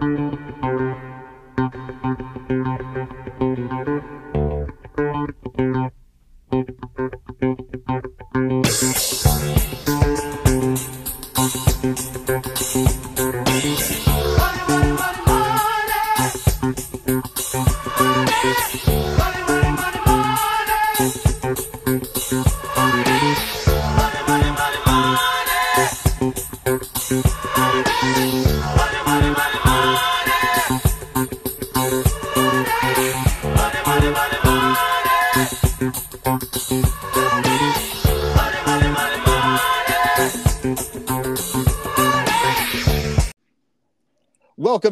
Welcome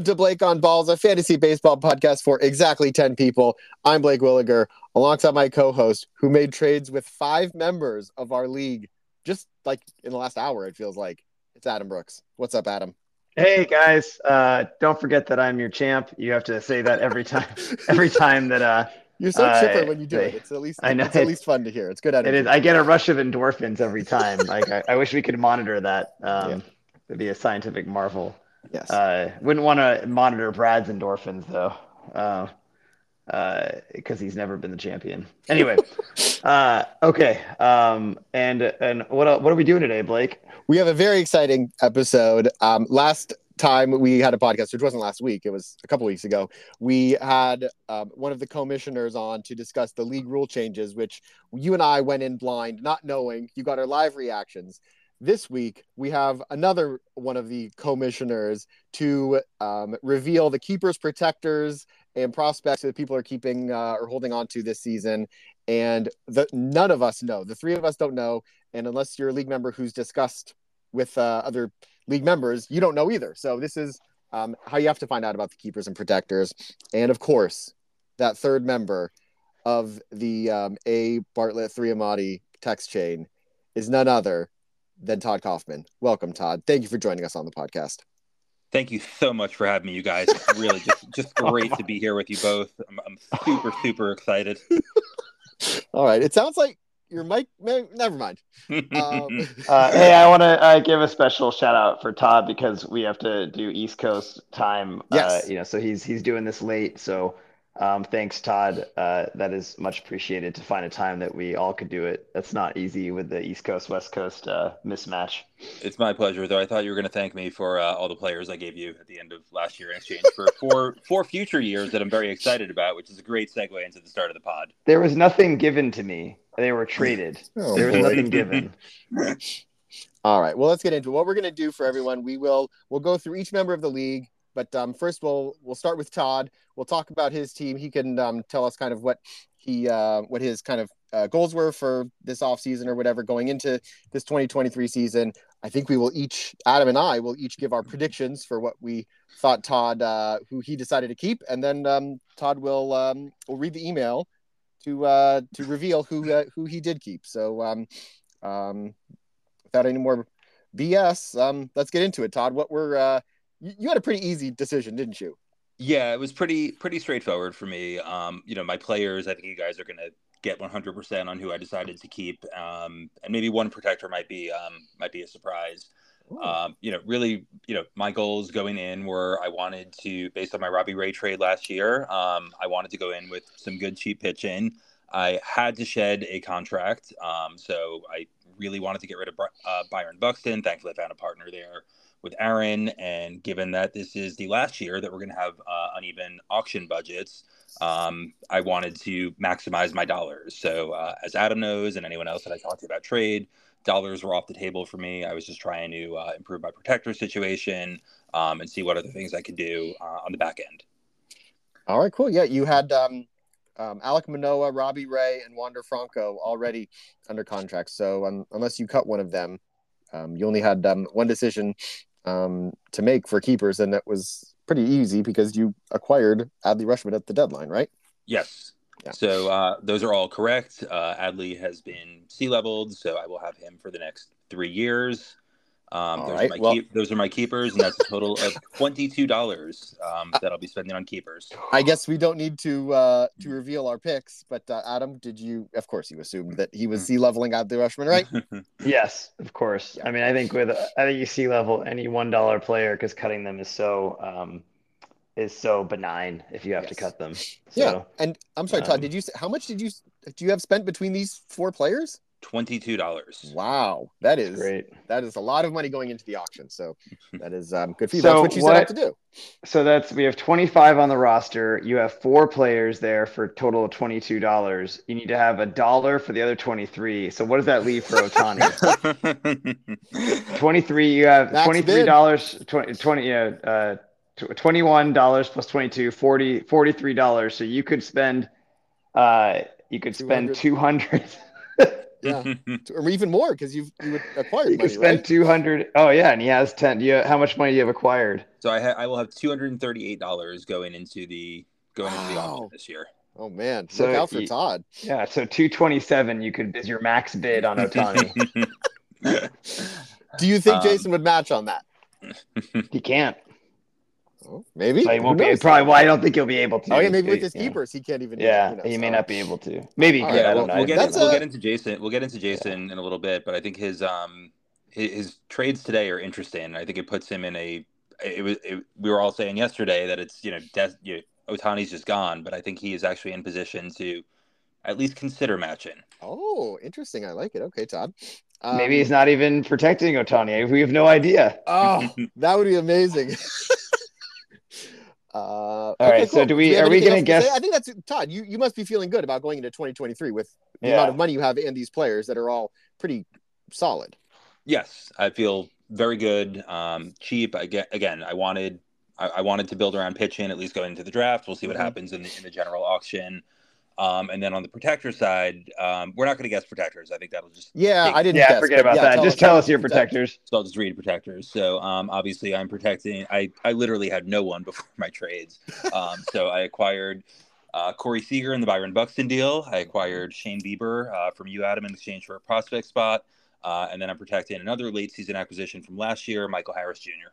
to Blake on Balls, a fantasy baseball podcast for exactly 10 people. I'm Blake Williger, alongside my co host, who made trades with five members of our league just like in the last hour, it feels like. It's Adam Brooks. What's up, Adam? Hey guys, uh, don't forget that I'm your champ. You have to say that every time, every time that uh, you're so uh, when you do they, it. It's at least I know it's at least fun to hear. It's good. Energy. It is. I get a rush of endorphins every time. like I, I, wish we could monitor that. Um, yeah. It'd be a scientific marvel. Yes. Uh, wouldn't want to monitor Brad's endorphins though, because uh, uh, he's never been the champion. Anyway, uh, okay. Um, and and what what are we doing today, Blake? We have a very exciting episode. Um, last time we had a podcast, which wasn't last week, it was a couple weeks ago. We had um, one of the commissioners on to discuss the league rule changes, which you and I went in blind, not knowing. You got our live reactions this week we have another one of the commissioners to um, reveal the keepers, protectors, and prospects that people are keeping uh, or holding on to this season. And the, none of us know. The three of us don't know. And unless you're a league member who's discussed with uh, other league members, you don't know either. So this is um, how you have to find out about the keepers and protectors. And of course, that third member of the um, A Bartlett Three Amati text chain is none other than Todd Kaufman. Welcome, Todd. Thank you for joining us on the podcast. Thank you so much for having me, you guys. Really, just just great to be here with you both. I'm, I'm super super excited. All right, it sounds like your mic. Never mind. Um, uh, hey, I want to uh, give a special shout out for Todd because we have to do East Coast time. Uh, yes. Uh, you know, so he's he's doing this late. So um, thanks, Todd. Uh, that is much appreciated to find a time that we all could do it. That's not easy with the East Coast West Coast uh, mismatch. It's my pleasure, though. I thought you were going to thank me for uh, all the players I gave you at the end of last year in exchange for four four future years that I'm very excited about, which is a great segue into the start of the pod. There was nothing given to me. They were traded. Oh, there was boy. nothing given. all right. Well, let's get into it. what we're going to do for everyone. We will we'll go through each member of the league but um, first, we'll we'll start with Todd. We'll talk about his team. He can um, tell us kind of what he uh, what his kind of uh, goals were for this off season or whatever going into this 2023 season. I think we will each Adam and I will each give our predictions for what we thought Todd uh, who he decided to keep, and then um, Todd will um, will read the email to uh, to reveal who uh, who he did keep. So um, um, without any more BS, um, let's get into it. Todd, what were uh, you, had a pretty easy decision, didn't you? Yeah, it was pretty pretty straightforward for me. Um, you know, my players, I think you guys are going to get 100% on who I decided to keep, um, and maybe one protector might be um, might be a surprise. Um, you know, really, you know, my goals going in were I wanted to, based on my Robbie Ray trade last year, um, I wanted to go in with some good cheap pitching. I had to shed a contract, um, so I really wanted to get rid of uh, Byron Buxton. Thankfully, I found a partner there with Aaron, and given that this is the last year that we're going to have uh, uneven auction budgets, um, I wanted to maximize my dollars. So, uh, as Adam knows, and anyone else that I talked to about trade, dollars were off the table for me. I was just trying to uh, improve my protector situation um, and see what other things I could do uh, on the back end. All right, cool. Yeah, you had um, um, Alek Manoah, Robbie Ray, and Wander Franco already under contract. So, um, unless you cut one of them, um, you only had um, one decision um, to make for keepers, and it was pretty easy because you acquired Adley Rutschman at the deadline, right? Yes. Yeah. So uh, those are all correct. Uh, Adley has been C leveled, so I will have him for the next three years. Um, those, right. are my well, keep, those are my keepers, and that's a total of twenty-two dollars um, that I'll be spending on keepers. I guess we don't need to uh, to reveal our picks, but uh, Adam, did you? Of course, you assumed that he was C leveling out the Rutschman, right? yes, of course. Yeah. I mean, I think with I think you C level any one dollar player because cutting them is so um, is so benign if you have yes. to cut them. So, yeah, and I'm sorry, Todd. Um, did you how much did you do you have spent between these four players? Twenty-two dollars. Wow, that is great. That is a lot of money going into the auction. So that is um, good for you. So that's what you what, set out to do. So that's we have twenty-five on the roster. You have four players there for a total of twenty-two dollars. You need to have a dollar for the other twenty-three. So what does that leave for Ohtani? twenty-three. You have twenty-three dollars. 20, 20 yeah, uh, $21 plus 22 40 $43 so you could spend uh you could spend 200 yeah, or even more because you've you acquired. You could spend right? two hundred. Oh yeah, and he has ten. Do you, how much money do you have acquired? So I ha- I will have two hundred and thirty eight dollars going into the going into the auction this year. Oh man, so look out for you, Todd. Yeah, so two twenty seven. You could is your max bid on Ohtani. do you think um, Jason would match on that? He can't. Oh, maybe so he won't be probably. Well, I don't think he'll be able to. Oh yeah, maybe with his keepers, he can't even. Yeah, you know, he so. may not be able to. Maybe. Right, yeah, we'll, we'll, get, we'll get into Jason. We'll get into Jason yeah. in a little bit, but I think his um his, his, trades today are interesting. I think it puts him in a. It was. It, we were all saying yesterday that it's you know, Des, you know Ohtani's just gone, but I think he is actually in position to at least consider matching. Oh, interesting. I like it. Okay, Todd. Um, Maybe he's not even protecting Ohtani. We have no idea. Oh, that would be amazing. Uh, All okay, right. Cool. So do we? we are we going to guess? I think that's Todd. You you must be feeling good about going into 2023 with the yeah. amount of money you have in these players that are all pretty solid. Yes, I feel very good. Um, cheap. I get again. I wanted I, I, wanted to build around pitching at least going into the draft. We'll see what mm-hmm. happens in the in the general auction. Um, and then on the protector side, um, we're not going to guess protectors. I think that'll just yeah. I didn't. Yeah, guess, forget about yeah, that. Tell just us, tell us your protectors. So I'll just read protectors. So um, obviously, I'm protecting. I I literally had no one before my trades. Um, so I acquired uh, Corey Seager in the Byron Buxton deal. I acquired Shane Bieber uh, from you, Adam, in exchange for a prospect spot. Uh, and then I'm protecting another late season acquisition from last year, Michael Harris Jr.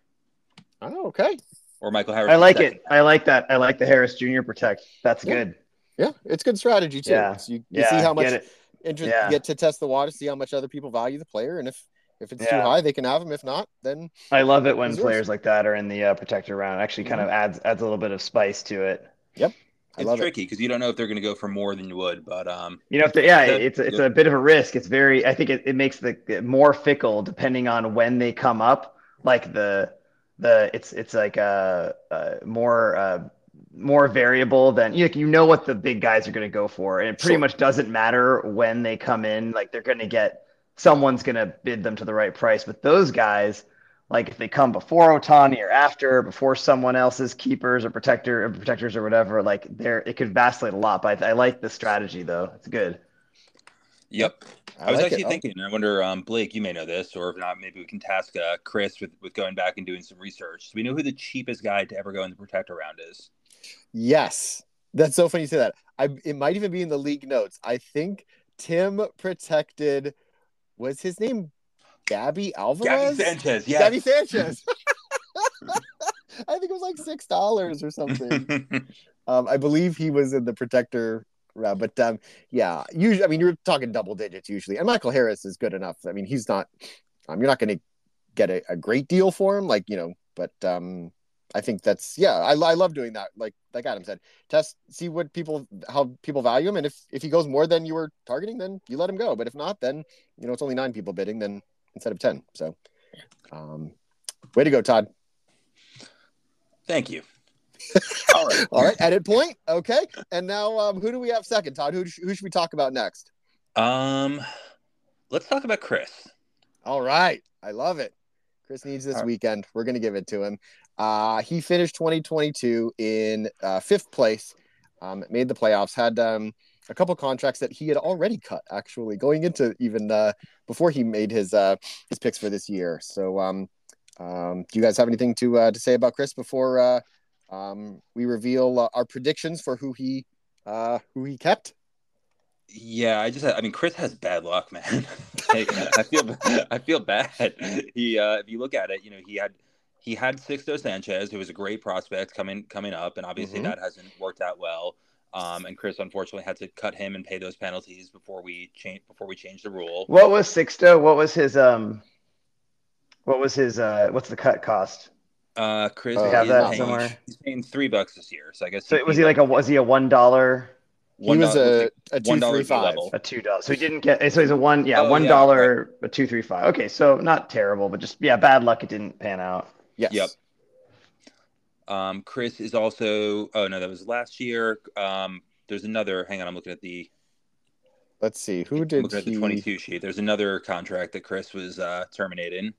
Oh, okay. Or Michael Harris. I like it. I like that. I like the Harris Jr. protect. That's yeah. good. Yeah, it's good strategy too. Yeah. So you, you yeah, see how much interest yeah. get to test the water, see how much other people value the player, and if if it's yeah. too high, they can have them. If not, then I love it when players like that are in the uh, protector round. Actually, kind mm-hmm. of adds adds a little bit of spice to it. Yep. I it's tricky because you don't know if they're going to go for more than you would, but um, you know, if they, yeah, the, it's it's a bit of a risk. It's very, I think it, it makes the more fickle depending on when they come up. Like the the it's it's like a, a more uh, more variable than you know, you know what the big guys are going to go for, and it pretty sure. much doesn't matter when they come in. Like they're going to get someone's going to bid them to the right price. But those guys, like if they come before Ohtani or after, before someone else's keepers or protector or protectors or whatever, like there it could vacillate a lot. But I, I like the strategy though; it's good. Yep. I, I was like actually it. thinking. I wonder, um, Blake, you may know this, or if not, maybe we can task uh, Chris with, with going back and doing some research. Do we know who the cheapest guy to ever go in the protector round is? Yes, that's so funny you say that. I it might even be in the league notes. I think Tim protected. Was his name Gabby Alvarez? Gabby Sanchez. Yeah. Gabby Sanchez. I think it was like six dollars or something. um, I believe he was in the protector round, but um, yeah, usually, I mean, you're talking double digits usually, and Michael Harris is good enough. I mean, he's not. Um, you're not going to get a, a, great deal for him, like you know, but um, I think that's yeah. I, I love doing that. Like like Adam said, test see what people how people value him, and if if he goes more than you were targeting, then you let him go. But if not, then you know it's only nine people bidding, then instead of ten. So, um, way to go, Todd. Thank you. All right. All right. Edit point. Okay. And now, um, who do we have second, Todd? Who who should we talk about next? Um, let's talk about Chris. All right. I love it. Chris needs this weekend. We're going to give it to him. Uh, he finished 2022 in uh, fifth place, um, made the playoffs, had um, a couple contracts that he had already cut actually going into even uh, before he made his uh, his picks for this year. So, um, um, do you guys have anything to uh, to say about Chris before uh, um, we reveal our predictions for who he who he kept? Yeah, I just I mean Chris has bad luck, man. I, I feel I feel bad. He if you look at it, you know he had he had Sixto Sanchez, who was a great prospect coming coming up, and obviously mm-hmm. that hasn't worked out well. Um, and Chris unfortunately had to cut him and pay those penalties before we change before we changed the rule. What was Sixto? What was his um? What was his uh? What's the cut cost? Uh, Chris, we have that paying- somewhere. He's paying three bucks this year, so I guess. So he'd was he like a was he a one dollar He was a, a two one dollar three fee five. level. a two dollars? So he didn't get. So he's a one. Yeah, Oh, one yeah, dollar, a two three five. Okay, so not terrible, but just yeah, bad luck. It didn't pan out. Yes. Yep. Um, Chris is also. Oh no, that was last year. Um, there's another. Hang on, I'm looking at the. Let's see. Who I'm did looking at the 22 sheet. There's another contract that Chris was uh, terminated,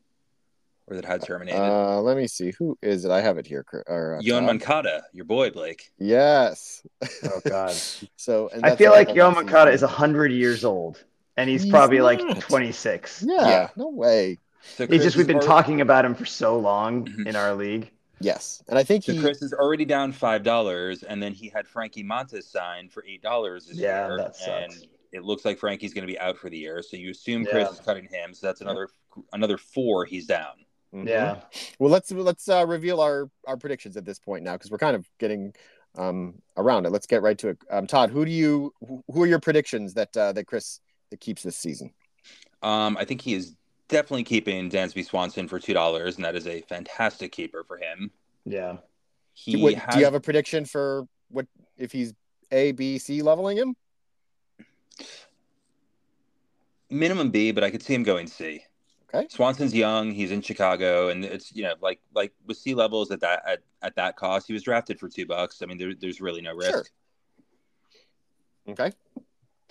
or that had terminated. Uh, let me see. Who is it? I have it here. Cr- Or, uh, Yon Todd. Moncada, your boy Blake. Yes. Oh God. So and I feel like happened Yo last Makata is hundred years old, and he's, He's probably like twenty six. Yeah, Yeah. No way. So It's just we've been already- talking about him for so long Mhm. in our league. Yes, and I think So he. Chris is already down five dollars, and then he had Frankie Montas signed for eight dollars this Yeah, year, that sucks. and it looks like Frankie's going to be out for the year. So you assume Chris Yeah. is cutting him, so that's another another four. He's down. Mhm. Yeah. Well, let's let's uh, reveal our our predictions at this point now because we're kind of getting um around it. Let's get right to it. Um, Todd, who do you who who are your predictions that uh, that Chris that keeps this season? Um, I think he is definitely keeping Dansby Swanson for two dollars, and that is a fantastic keeper for him. Yeah. He What- has, do you have a prediction for what if he's A, B, C leveling him? minimum B, but I could see him going C. Okay. Swanson's young. He's in Chicago, and it's you know like like with C levels at that at, at that cost, he was drafted for two bucks. I mean, there, there's really no risk. Sure. Okay.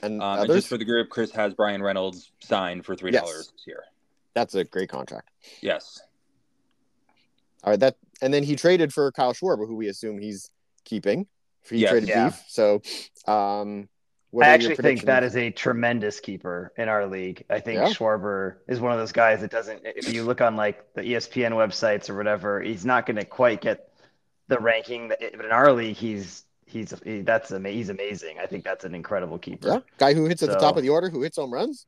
And Um, and just for the group, Chris has Bryan Reynolds signed for three dollars Yes. this year. That's a great contract. Yes. All right, that and then he traded for Kyle Schwarber, who we assume he's keeping. He Yes. traded Yeah. beef. So, um, what I are actually think that is a tremendous keeper in our league. I think Yeah. Schwarber is one of those guys that doesn't. If you look on like the ESPN websites or whatever, he's not going to quite get the ranking. that- But in our league, he's he's he, that's ama- he's amazing. I think that's an incredible keeper. yeah, guy who hits at the top of the order, who hits home runs,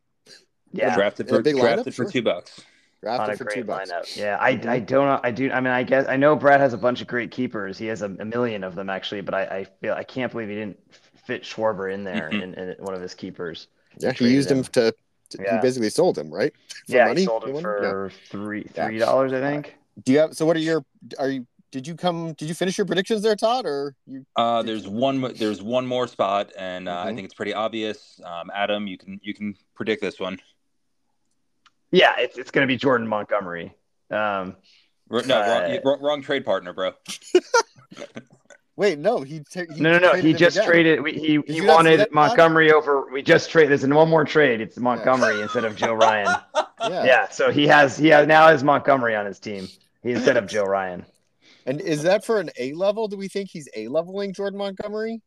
Yeah, Drafted for big drafted lineup, for sure. two bucks. drafted on a for great two bucks. lineup. Yeah, I. I don't know. I do. I mean, I guess I know Brad has a bunch of great keepers. He has a, a million of them actually, but I, I feel I can't believe he didn't fit Schwarber in there Mhm. in, in one of his keepers. Yeah, he traded used him him. to. to- He basically sold him, right? For yeah, money? he sold him won? for three Yeah. three dollars, I think. Do you have? So, what are your? Are you? Did you come? Did you finish your predictions there, Todd? Or you? Uh, there's one. There's one more spot, and uh, I Mhm. think it's pretty obvious. Um, Adam, you can you can predict this one. Yeah, it's it's going to be Jordan Montgomery. Um, R- No, Uh, wrong, wrong, wrong trade partner, bro. Wait, no. He. ta- he no, no, no. He just again. traded. We, he you he wanted that, Todd? Montgomery over. We just traded. There's in one more trade. It's Montgomery instead of Joe Ryan. Yeah. Yeah, so he has he has now has Montgomery on his team. He instead of Joe Ryan. And is that for an A level? Do we think he's A leveling Jordan Montgomery?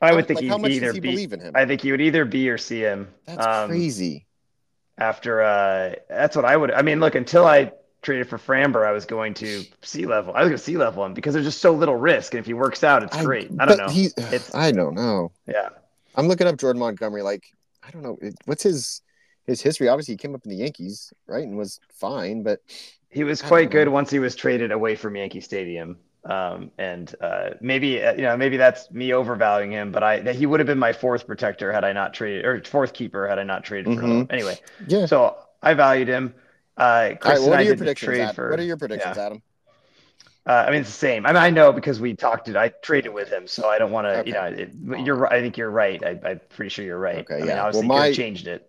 I would think like, he'd how much either does he be. believe in him? I think he would either be or see him. That's um, crazy. After uh, that's what I would. I mean, look, until I traded for Framber, I was going to C level. I was going to C level him because there's just so little risk, and if he works out, it's I- great. I don't know. He, It's- I don't know. yeah, I'm looking up Jordan Montgomery. Like, I don't know. What's his his history? Obviously, he came up in the Yankees, right, and was fine. But he was quite good know. once he was traded away from Yankee Stadium. Um, and uh, maybe uh, you know maybe that's me overvaluing him, but I that he would have been my fourth protector had I not traded or fourth keeper had I not traded for him. Anyway, yeah. so I valued him. Uh, All right. Chris What and are I your predictions? trade Adam? for. what are your predictions, yeah. Adam? Uh, I mean, it's the same. I mean, I know because we talked it. I traded with him, so I don't want to. Okay. You know, it, you're. I think you're right. I, I'm pretty sure you're right. Okay, I mean, yeah. obviously, Well, my- changed it.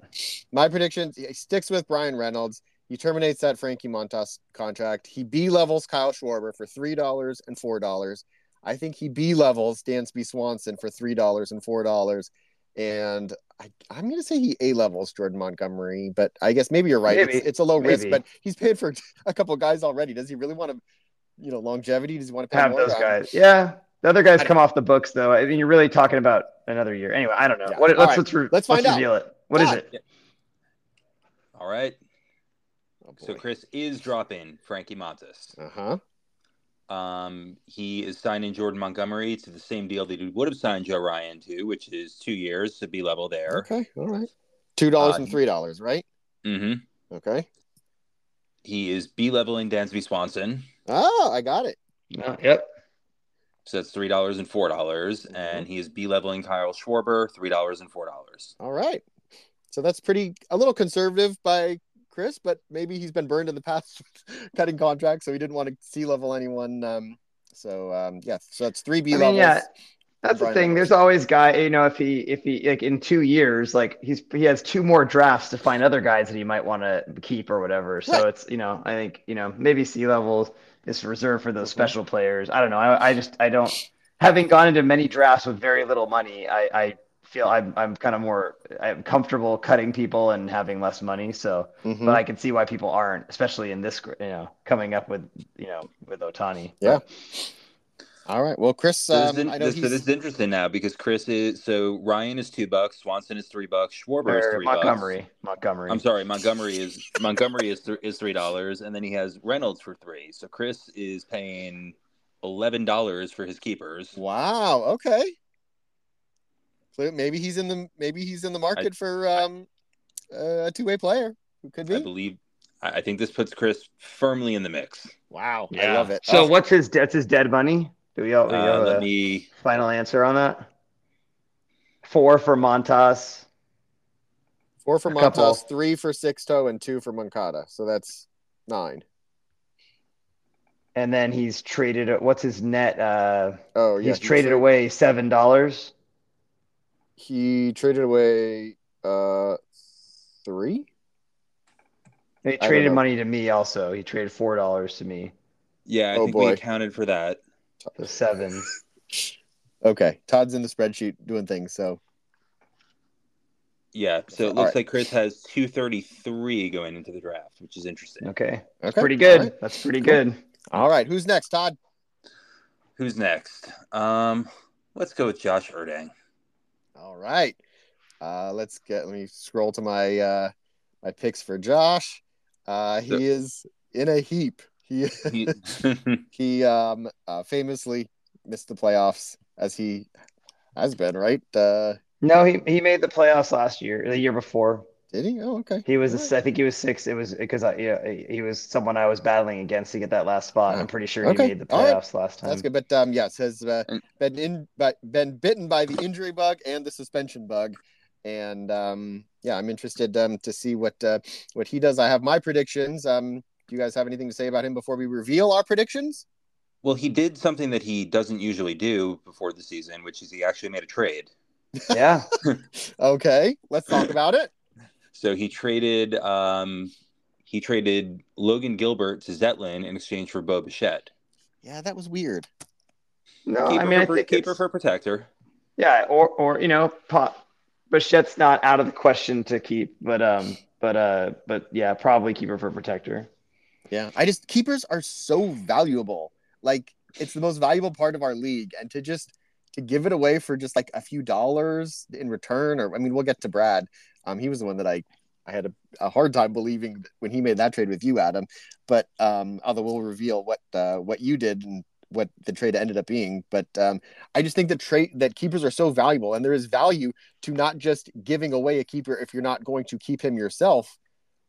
My prediction: sticks with Bryan Reynolds. He terminates that Frankie Montas contract. He B levels Kyle Schwarber for three dollars and four dollars. I think he B levels Dansby Swanson for three dollars and four dollars. And I, I'm going to say he A levels Jordan Montgomery, but I guess maybe you're right. Maybe. It's, it's a low risk, but he's paid for a couple guys already. Does he really want to, you know, longevity? Does he want to pay Have more? those guys. Yeah, the other guys come off the books though. I mean, you're really talking about another year. Anyway, I don't know. Yeah. What? All Let's right. let's, re- Let's find out. reveal it. What is Todd. it? All right. So Chris is dropping Frankie Montas. Uh huh. Um, he is signing Jordan Montgomery to the same deal that he would have signed Joe Ryan to, which is two years to be level there. Okay. All right. Two dollars Uh, and three dollars, right? Mm-hmm. Okay. He is B leveling Dansby Swanson, Oh, I got it. No, yep. so that's three dollars and four dollars, Mhm. and he is B leveling Kyle Schwarber, three dollars and four dollars. All right. So that's pretty a little conservative by Chris, but maybe he's been burned in the past cutting contracts, so he didn't want to C level anyone. Um, so um, yeah, so that's three B levels. Yeah. That's the thing. There's always guy, you know, if he if he like in two years, like he's he has two more drafts to find other guys that he might want to keep or whatever. So right. it's you know, I think you know maybe C levels is reserved for those mm-hmm. special players. I don't know. I, I just I don't having gone into many drafts with very little money. I, I feel I'm I'm kind of more I'm comfortable cutting people and having less money. So, mm-hmm. but I can see why people aren't, especially in this you know coming up with you know with Ohtani. Yeah. But, all right. Well, Chris, so, um, this, this, so this is interesting now because Chris is so Ryan is two bucks, Swanson is three bucks, Schwarber is three Montgomery. bucks. Montgomery. I'm sorry, Montgomery is Montgomery is th- is three dollars, and then he has Reynolds for three. So Chris is paying eleven dollars for his keepers. Wow. Okay. So maybe he's in the maybe he's in the market I, for um, a two way player who could be. I believe. I think this puts Chris firmly in the mix. Wow, yeah. I love it. So oh. what's his that's his dead money? Do we, all, we uh, let me final answer on that? Four for Montas. Four for Montas, three for Sixto, and two for Moncada. So that's nine. And then he's traded. What's his net? Uh, oh, yeah. He's traded away seven dollars. He traded away uh three. He traded money to me also. He traded four dollars to me. Yeah, I oh, think boy. we accounted for that. The seven. Okay, Todd's in the spreadsheet doing things. So yeah, so it looks right. like Chris has 233 going into the draft, which is interesting. Okay. That's okay. pretty good. Right. That's pretty cool. good. All right. Who's next, Todd? Who's next? Um, let's go with Josh Erding. All right. Uh, let's get let me scroll to my uh my picks for Josh. Uh he so, is in a heap. He he, he um uh, famously missed the playoffs as he has been, right? Uh, no, he he made the playoffs last year, the year before. Did he? Oh, okay. He was, right. I think he was six. It was because I, yeah, he was someone I was battling against to get that last spot. I'm pretty sure okay. he made the playoffs right. last time. That's good. But um, yes, has uh, been in, but been bitten by the injury bug and the suspension bug, and um, yeah, I'm interested um to see what uh, what he does. I have my predictions. Um, do you guys have anything to say about him before we reveal our predictions? Well, he did something that he doesn't usually do before the season, which is he actually made a trade. Yeah. okay, let's talk about it. So he traded um, he traded Logan Gilbert to Zetlin in exchange for Bo Bichette. Yeah, that was weird. No, keeper I mean, for, I think keeper for protector. Yeah, or or you know, pop, Bichette's not out of the question to keep, but um, but uh, but yeah, probably keeper for protector. Yeah, I just keepers are so valuable. Like it's the most valuable part of our league, and to just to give it away for just like a few dollars in return, or I mean, we'll get to Brad. Um, he was the one that I I had a, a hard time believing when he made that trade with you, Adam. But um, although we'll reveal what uh, what you did and what the trade ended up being. But um, I just think that trade that keepers are so valuable, and there is value to not just giving away a keeper if you're not going to keep him yourself,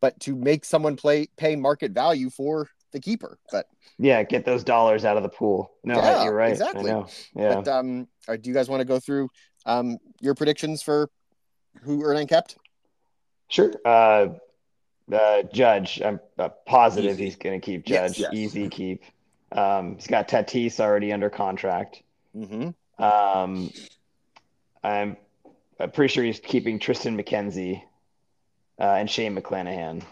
but to make someone play pay market value for the keeper. But yeah, get those dollars out of the pool. No, yeah, you're right. Exactly. Yeah. But um, do you guys want to go through um your predictions for who Erding kept? Sure. Uh, uh, Judge, I'm uh, positive Easy. he's going to keep Judge. Yes, yes. Easy keep. Um, he's got Tatis already under contract. Mm-hmm. Um, I'm, I'm pretty sure he's keeping Triston McKenzie uh, and Shane McClanahan.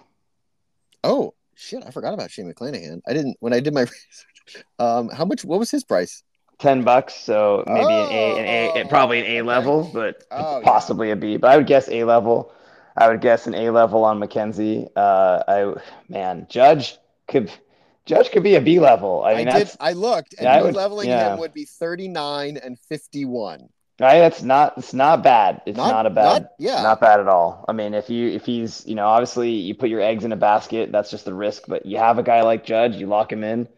Oh shit! I forgot about Shane McClanahan. I didn't when I did my research. Um, how much? What was his price? Ten bucks. So maybe oh, an A, an A, probably an A level, but oh, possibly yeah. a B. But I would guess A level. I would guess an A level on McKenzie. Uh, I man, Judge could. Judge could be a B level. I mean, I did. I looked, and yeah, would, leveling yeah. him would be thirty nine and fifty one. Right, that's not it's not bad. It's not, not a bad, not, yeah, not bad at all. I mean, if you if he's you know obviously you put your eggs in a basket, that's just the risk. But you have a guy like Judge, you lock him in.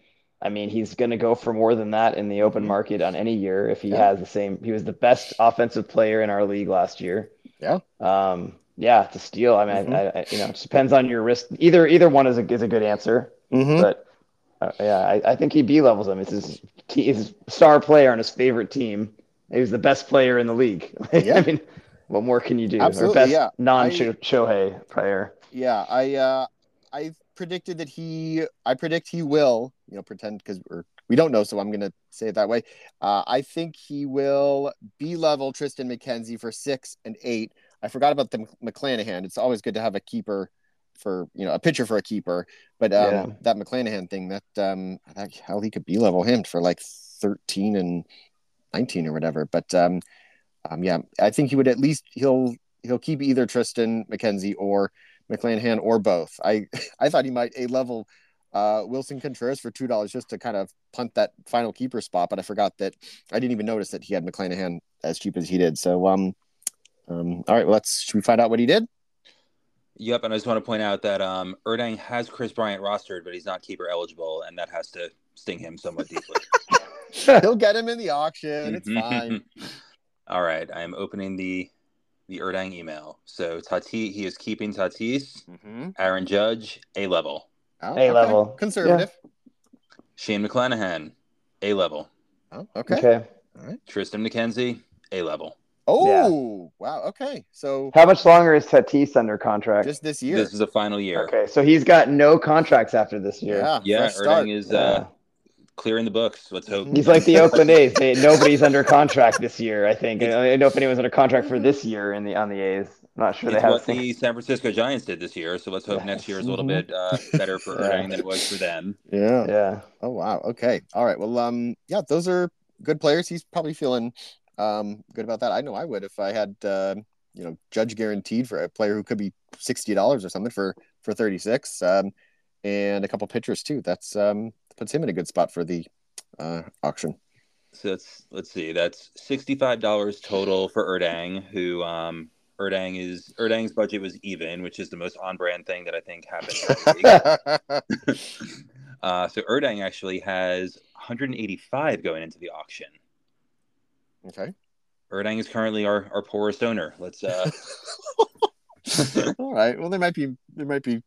I mean, he's going to go for more than that in the open mm-hmm. market on any year if he yeah. has the same. He was the best offensive player in our league last year. Yeah. Um. Yeah, to steal. I mean, mm-hmm. I, I, you know, it just depends on your risk. Either either one is a is a good answer. Mm-hmm. But uh, yeah, I, I think he B levels him. It's his, his star player on his favorite team he was the best player in the league. Yeah. I mean, what more can you do? Absolutely, Our best yeah. non Shohei player. Yeah, I uh, I predicted that he. I predict he will. You know, pretend because we're we don't know, so I'm going to say it that way. Uh, I think he will be level Triston McKenzie for six and eight. I forgot about the McClanahan. It's always good to have a keeper for you know a pitcher for a keeper, but um, yeah. that McClanahan thing that um, that, hell he could be level him for like thirteen and nineteen or whatever. But um, um, yeah, I think he would at least he'll he'll keep either Triston McKenzie or McClanahan or both. I I thought he might a level uh, Willson Contreras for two dollars just to kind of punt that final keeper spot, but I forgot that I didn't even notice that he had McClanahan as cheap as he did. So um, um all right, well, let's should we find out what he did? Yep, and I just want to point out that um, Erdang has Kris Bryant rostered, but he's not keeper eligible, and that has to sting him somewhat deeply. He'll get him in the auction. It's fine. All right, I am opening the the Erdang email. So Tatis, he is keeping Tatis. Mm-hmm. Aaron Judge, A level. Oh, a level, conservative. Yeah. Shane McClanahan, A level. Oh, okay. Okay. All right. Triston McKenzie, A level. Oh, yeah. wow. Okay. So how much longer is Tatis under contract? Just this year. This is the final year. Okay. So he's got no contracts after this year. Yeah. Yeah. Erding is uh, clearing the books. Let's hope. He's like the Oakland A's. They, nobody's under contract this year. I think. I don't know if anyone's under contract for this year in the on the A's. I'm not sure it's they have what the San Francisco Giants did this year. So let's hope next year is a little mm-hmm. bit uh, better for Erding than it was for them. Yeah. Yeah. Oh wow. Okay. All right. Well, um, yeah, those are good players. He's probably feeling um, good about that. I know I would if I had uh, you know judge guaranteed for a player who could be sixty dollars or something for for thirty six, um, and a couple pitchers too. That's um, puts him in a good spot for the uh, auction. So that's let's see, that's sixty five dollars total for Erdang, who um, Erdang is Erdang's budget was even, which is the most on brand thing that I think happened. uh, so Erdang actually has 185 going into the auction. Okay. Erdang is currently our, our poorest owner. Let's uh All right. Well, there might be there might be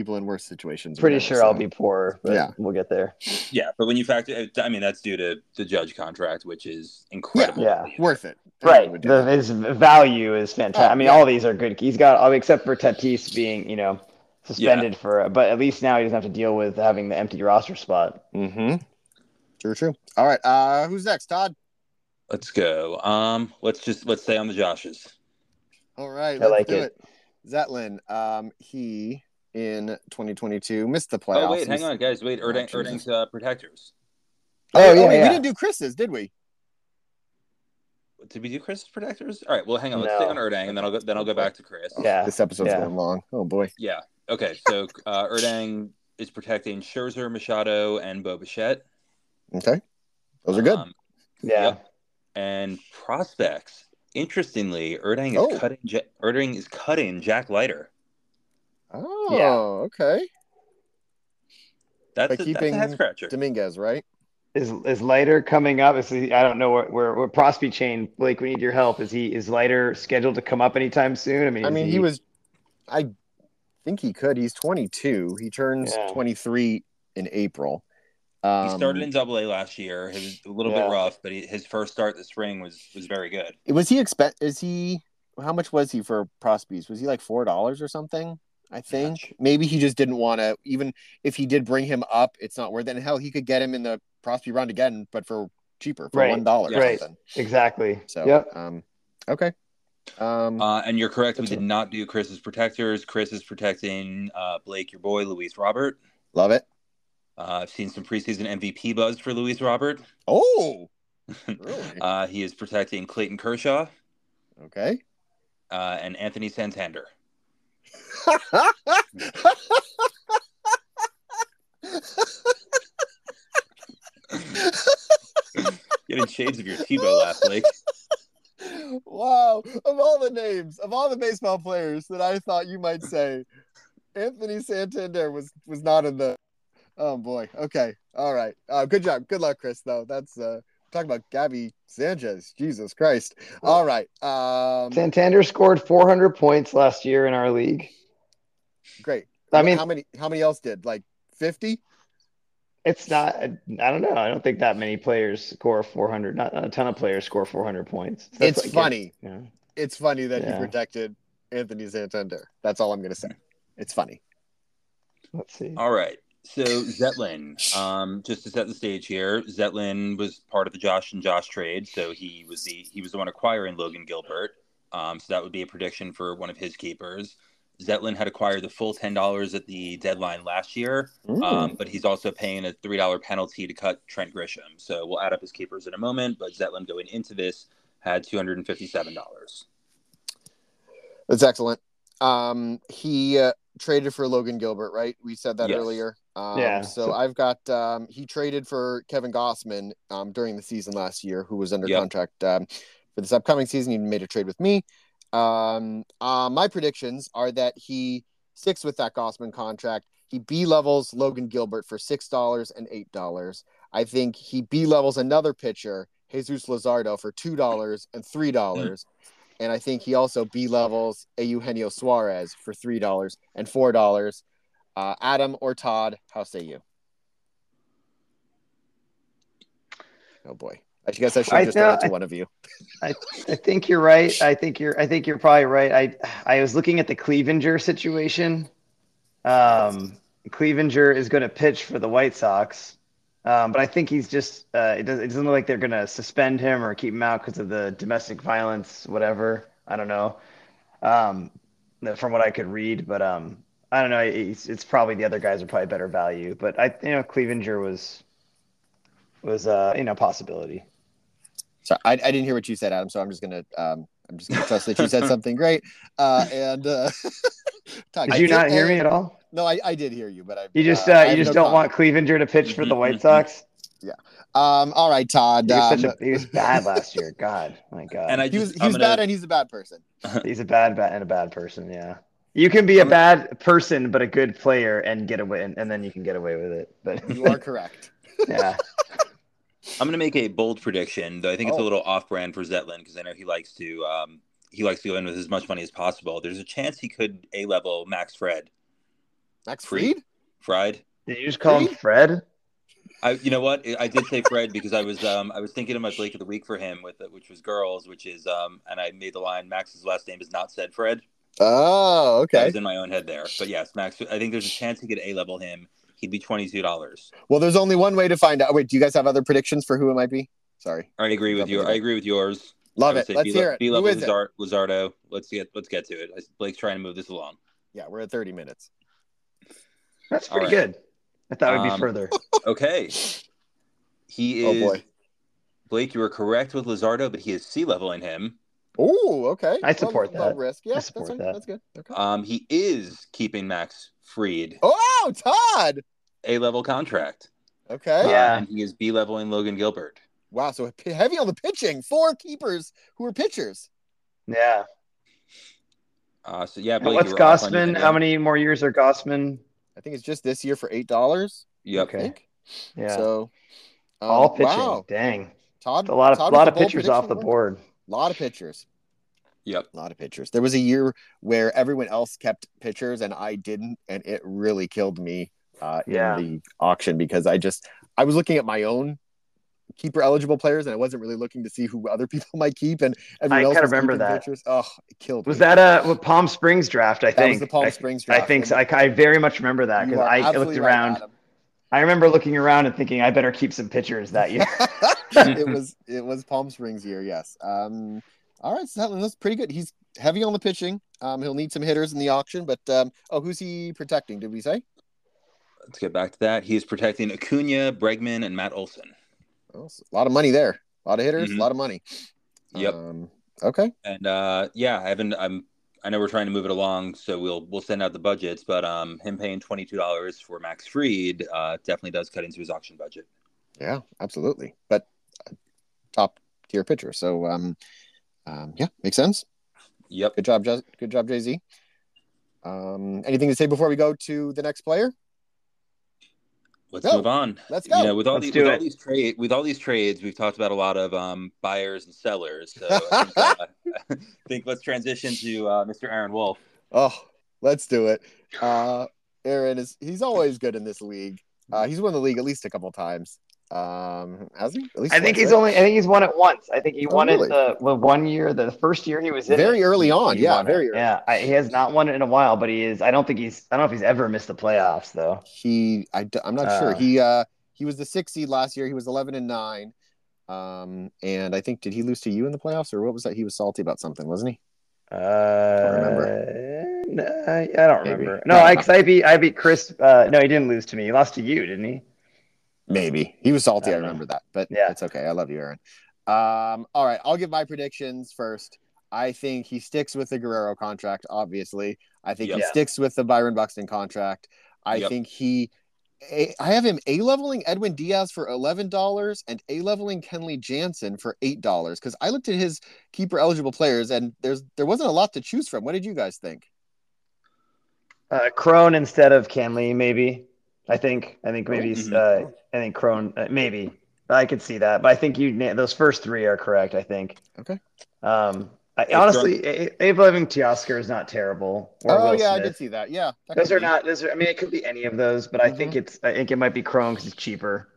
people in worse situations. Pretty sure so. I'll be poor, but yeah, we'll get there. Yeah, but when you factor, I mean, that's due to the judge contract, which is incredible. Yeah, yeah. worth it. Right. The, his value is fantastic. Oh, I mean, yeah. all these are good. He's got, all except for Tatis being, you know, suspended yeah. for, but at least now he doesn't have to deal with having the empty roster spot. Mm-hmm. True. True. All right. Uh, who's next, Todd? Let's go. Um, let's just let's stay on the Joshes. All right, I like it. it. Zetlin, um, he in 2022 missed the playoffs. Oh wait, hang on, guys. Wait, Erding, Erding's uh, protectors. Oh, oh yeah, oh, yeah, we didn't do Chris's, did we? Did we do Chris's protectors? All right. Well, hang on. Let's no. stay on Erding, and then I'll go, then I'll go back to Chris. Yeah, this episode's yeah. going long. Oh boy. Yeah. Okay. So uh, Erding is protecting Scherzer, Machado, and Bo Bichette. Okay, those are good. Um, yeah. Yep and prospects. Interestingly, Erding is oh. cutting. Erding is cutting Jack Leiter. Oh, yeah. okay. That's, a, keeping that's a head scratcher. Dominguez, right? Is is Leiter coming up? Is he, I don't know where, where where Prospe chain. Blake, we need your help. Is he is Leiter scheduled to come up anytime soon? I mean, I mean, he... he... was. I think he could. He's 22. He turns yeah. 23 in April. Um, he started um, in Double A last year. It was a little yeah. bit rough, but he, his first start this spring was was very good. Was he expect? Is he? How much was he for Prospes? Was he like four dollars or something? I think maybe he just didn't want to. Even if he did bring him up, it's not worth it. And hell, he could get him in the Prospe round again, but for cheaper, for right. one dollar. Right. Something. Exactly. So. Yep. Um. Okay. Um, uh, and you're correct. We did not do Chris's protectors. Chris is protecting uh, Blake, your boy, Luis Robert. Love it. Uh, I've seen some preseason MVP buzz for Luis Robert. Oh, really? uh, he is protecting Clayton Kershaw. Okay. Uh, and Anthony Santander. Getting shades of your Tebow laugh, Blake. Wow. Of all the names, of all the baseball players that I thought you might say, Anthony Santander was was not in the Oh boy. Okay. All right. Uh, good job. Good luck, Chris. Though that's uh, talking about Gabby Sanchez. Jesus Christ. All right. Um, Santander scored 400 points last year in our league. Great. I mean, how many? How many else did? Like 50? It's not. I don't know. I don't think that many players score 400. Not, not a ton of players score 400 points. That's it's like funny. It, yeah. It's funny that yeah. he protected Anthony Santander. That's all I'm going to say. It's funny. Let's see. All right. So Zetlin, um, just to set the stage here, Zetlin was part of the Josh and Josh trade, so he was the he was the one acquiring Logan Gilbert. Um, so that would be a prediction for one of his keepers. Zetlin had acquired the full ten dollars at the deadline last year, um, but he's also paying a three dollar penalty to cut Trent Grisham. So we'll add up his keepers in a moment. But Zetlin going into this had two hundred and fifty seven dollars. That's excellent. Um, he uh, traded for Logan Gilbert, right? We said that Yes. earlier. Um, Yeah. So, I've got um, he traded for Kevin Gausman um, during the season last year, who was under Yep. contract um, for this upcoming season. He made a trade with me. Um, uh, my predictions are that he sticks with that Gausman contract. He B levels Logan Gilbert for six dollars and eight dollars. I think he B levels another pitcher, Jesus Luzardo, for two dollars and three dollars. And I think he also B levels a Eugenio Suarez for three dollars and four dollars. Uh, Adam or Todd, how say you? Oh boy, I guess I should I just know- to I- one of you. I, I think you're right. I think you're I think you're probably right. I I was looking at the Clevinger situation. Um, Clevinger is going to pitch for the White Sox, um, but I think he's just uh, it, does, it doesn't look like they're going to suspend him or keep him out because of the domestic violence, whatever. I don't know. Um, from what I could read, but um, I don't know. It's, it's probably the other guys are probably better value, but I you know Clevinger was was uh you know possibility. Sorry, I, I didn't hear what you said, Adam. So I'm just gonna um, I'm just gonna trust that you said something great. Uh, and uh, Todd, Did I you not hear uh, me at all? No, I, I did hear you, but I You just uh, uh, you just no don't comment. want Clevinger to pitch for the White Sox. Yeah. Um, all right, Todd. He was, Um, a, he was bad last year. God, my God. And I he was he was gonna- bad and he's a bad person. He's a bad, bad and a bad person. Yeah, you can be a bad person but a good player and get away, and, and then you can get away with it. But You are correct. yeah, I'm going to make a bold prediction, though I think it's Oh. a little off-brand for Zetlin because I know he likes to um, he likes to go in with as much money as possible. There's a chance he could a level Max Fred. Max Fried? Freed. Fried. did you just call him Fred? I, you know what? I did say Fred because I was um, I was thinking of my Blake of the week for him with which was girls, which is um, and I made the line Max's last name is not said Fred. Oh, okay. I was in my own head there, but yes, Max. I think there's a chance he could a level him. He'd be twenty two dollars. Well, there's only one way to find out. Wait, do you guys have other predictions for who it might be? Sorry. I agree with you. I agree with yours. Love I it. Let's B- hear it. B level is it? Luzardo. Let's get let's get to it. Blake's trying to move this along. Yeah, we're at 30 minutes. That's pretty right. good. I thought it'd be Um, further. Okay. He Oh is boy. Blake. You were correct with Luzardo, but he is C leveling him. Oh, okay. I support Low- low that. risk. Yeah, I that's support fine. that. That's good. Okay. Um, he is keeping Max Fried Oh, Todd. a level contract. Okay. Uh, Yeah. and he is B leveling Logan Gilbert. Wow. So heavy on the pitching. Four keepers who are pitchers. Yeah. Uh, so yeah, Blake. what's you were off on your Gausman? How many more years are Gausman? I think it's just this year for eight dollars. Yep. Okay. Think. Yeah. So um, All pitching. Wow. Dang. Todd. A lot of Todd lot of pitchers off the prediction. board. A lot of pitchers. Yep. A lot of pitchers. There was a year where everyone else kept pitchers and I didn't, and it really killed me uh, Yeah. in the auction because I just I was looking at my own keeper eligible players and I wasn't really looking to see who other people might keep and everyone I else kinda was remember keeping that. pitchers. Oh, it killed Was me. that a what, Palm Springs draft? I That was think the Palm I- Springs I think so. I, I very much remember that because I, I looked absolutely right, around. I remember looking around and thinking I better keep some pitchers that year. it was it was Palm Springs year, yes. Um, all right, so that was pretty good. He's heavy on the pitching. Um, he'll need some hitters in the auction, but um, oh, who's he protecting? Did we say? Let's get back to that. He is protecting Acuna, Bregman, and Matt Olson. Oh, a lot of money there. A lot of hitters, Mhm. a lot of money. Yep. Um, okay. And uh, yeah, I haven't. I'm. I know we're trying to move it along, so we'll we'll send out the budgets. But um, him paying twenty two dollars for Max Fried uh, definitely does cut into his auction budget. Yeah, absolutely. But uh, top tier pitcher. So um, um, yeah, makes sense. Yep. Good job, Jez- good job, Jay Z. Um, anything to say before we go to the next player? Let's Go. move on. Let's go. You know, with all Let's these do with all these trade with all these trades, we've talked about a lot of um, buyers and sellers. So I think, uh, I think let's transition to uh, Mr. Aaron Wolf. Oh, let's do it. Uh, Aaron is he's always good in this league. Uh, he's won the league at least a couple times. Um, has he? At least I think he's only. I think he's won it once. I think he oh, won really? it the, the one year, the first year he was in. Very it, early on, yeah, very. Early. Yeah, I, he has not won it in a while, but he is. I don't think he's. I don't know if he's ever missed the playoffs though. He, I, I'm not uh, sure. He, uh, he was the sixth seed last year. He was 11 and nine. Um, and I think did he lose to you in the playoffs or what was that? He was salty about something, wasn't he? Uh, I don't remember. No, I don't Maybe. remember. No, I, I beat I beat Chris. Uh, no, he didn't lose to me. He lost to you, didn't he? Maybe he was salty. I, I remember know. that, but yeah, it's okay. I love you, Aaron. Um, all right, I'll give my predictions first. I think he sticks with the Guerrero contract. Obviously, I think yep. he sticks with the Byron Buxton contract. I yep. think he. I have him a leveling Edwin Diaz for eleven dollars and a leveling Kenley Jansen for eight dollars because I looked at his keeper eligible players and there's there wasn't a lot to choose from. What did you guys think? Uh, Cron instead of Kenley, maybe. I think. I think maybe. Mm-hmm. Uh, I think Cron. Uh, maybe. I could see that, but I think you those first three are correct. I think. Okay. Um. I, honestly, A leveling Teoscar is not terrible. oh Will yeah, Smith. I did see that. Yeah, that those are be. not. Those are. I mean, it could be any of those, but mm-hmm. I think it's. I think it might be Cron because it's cheaper.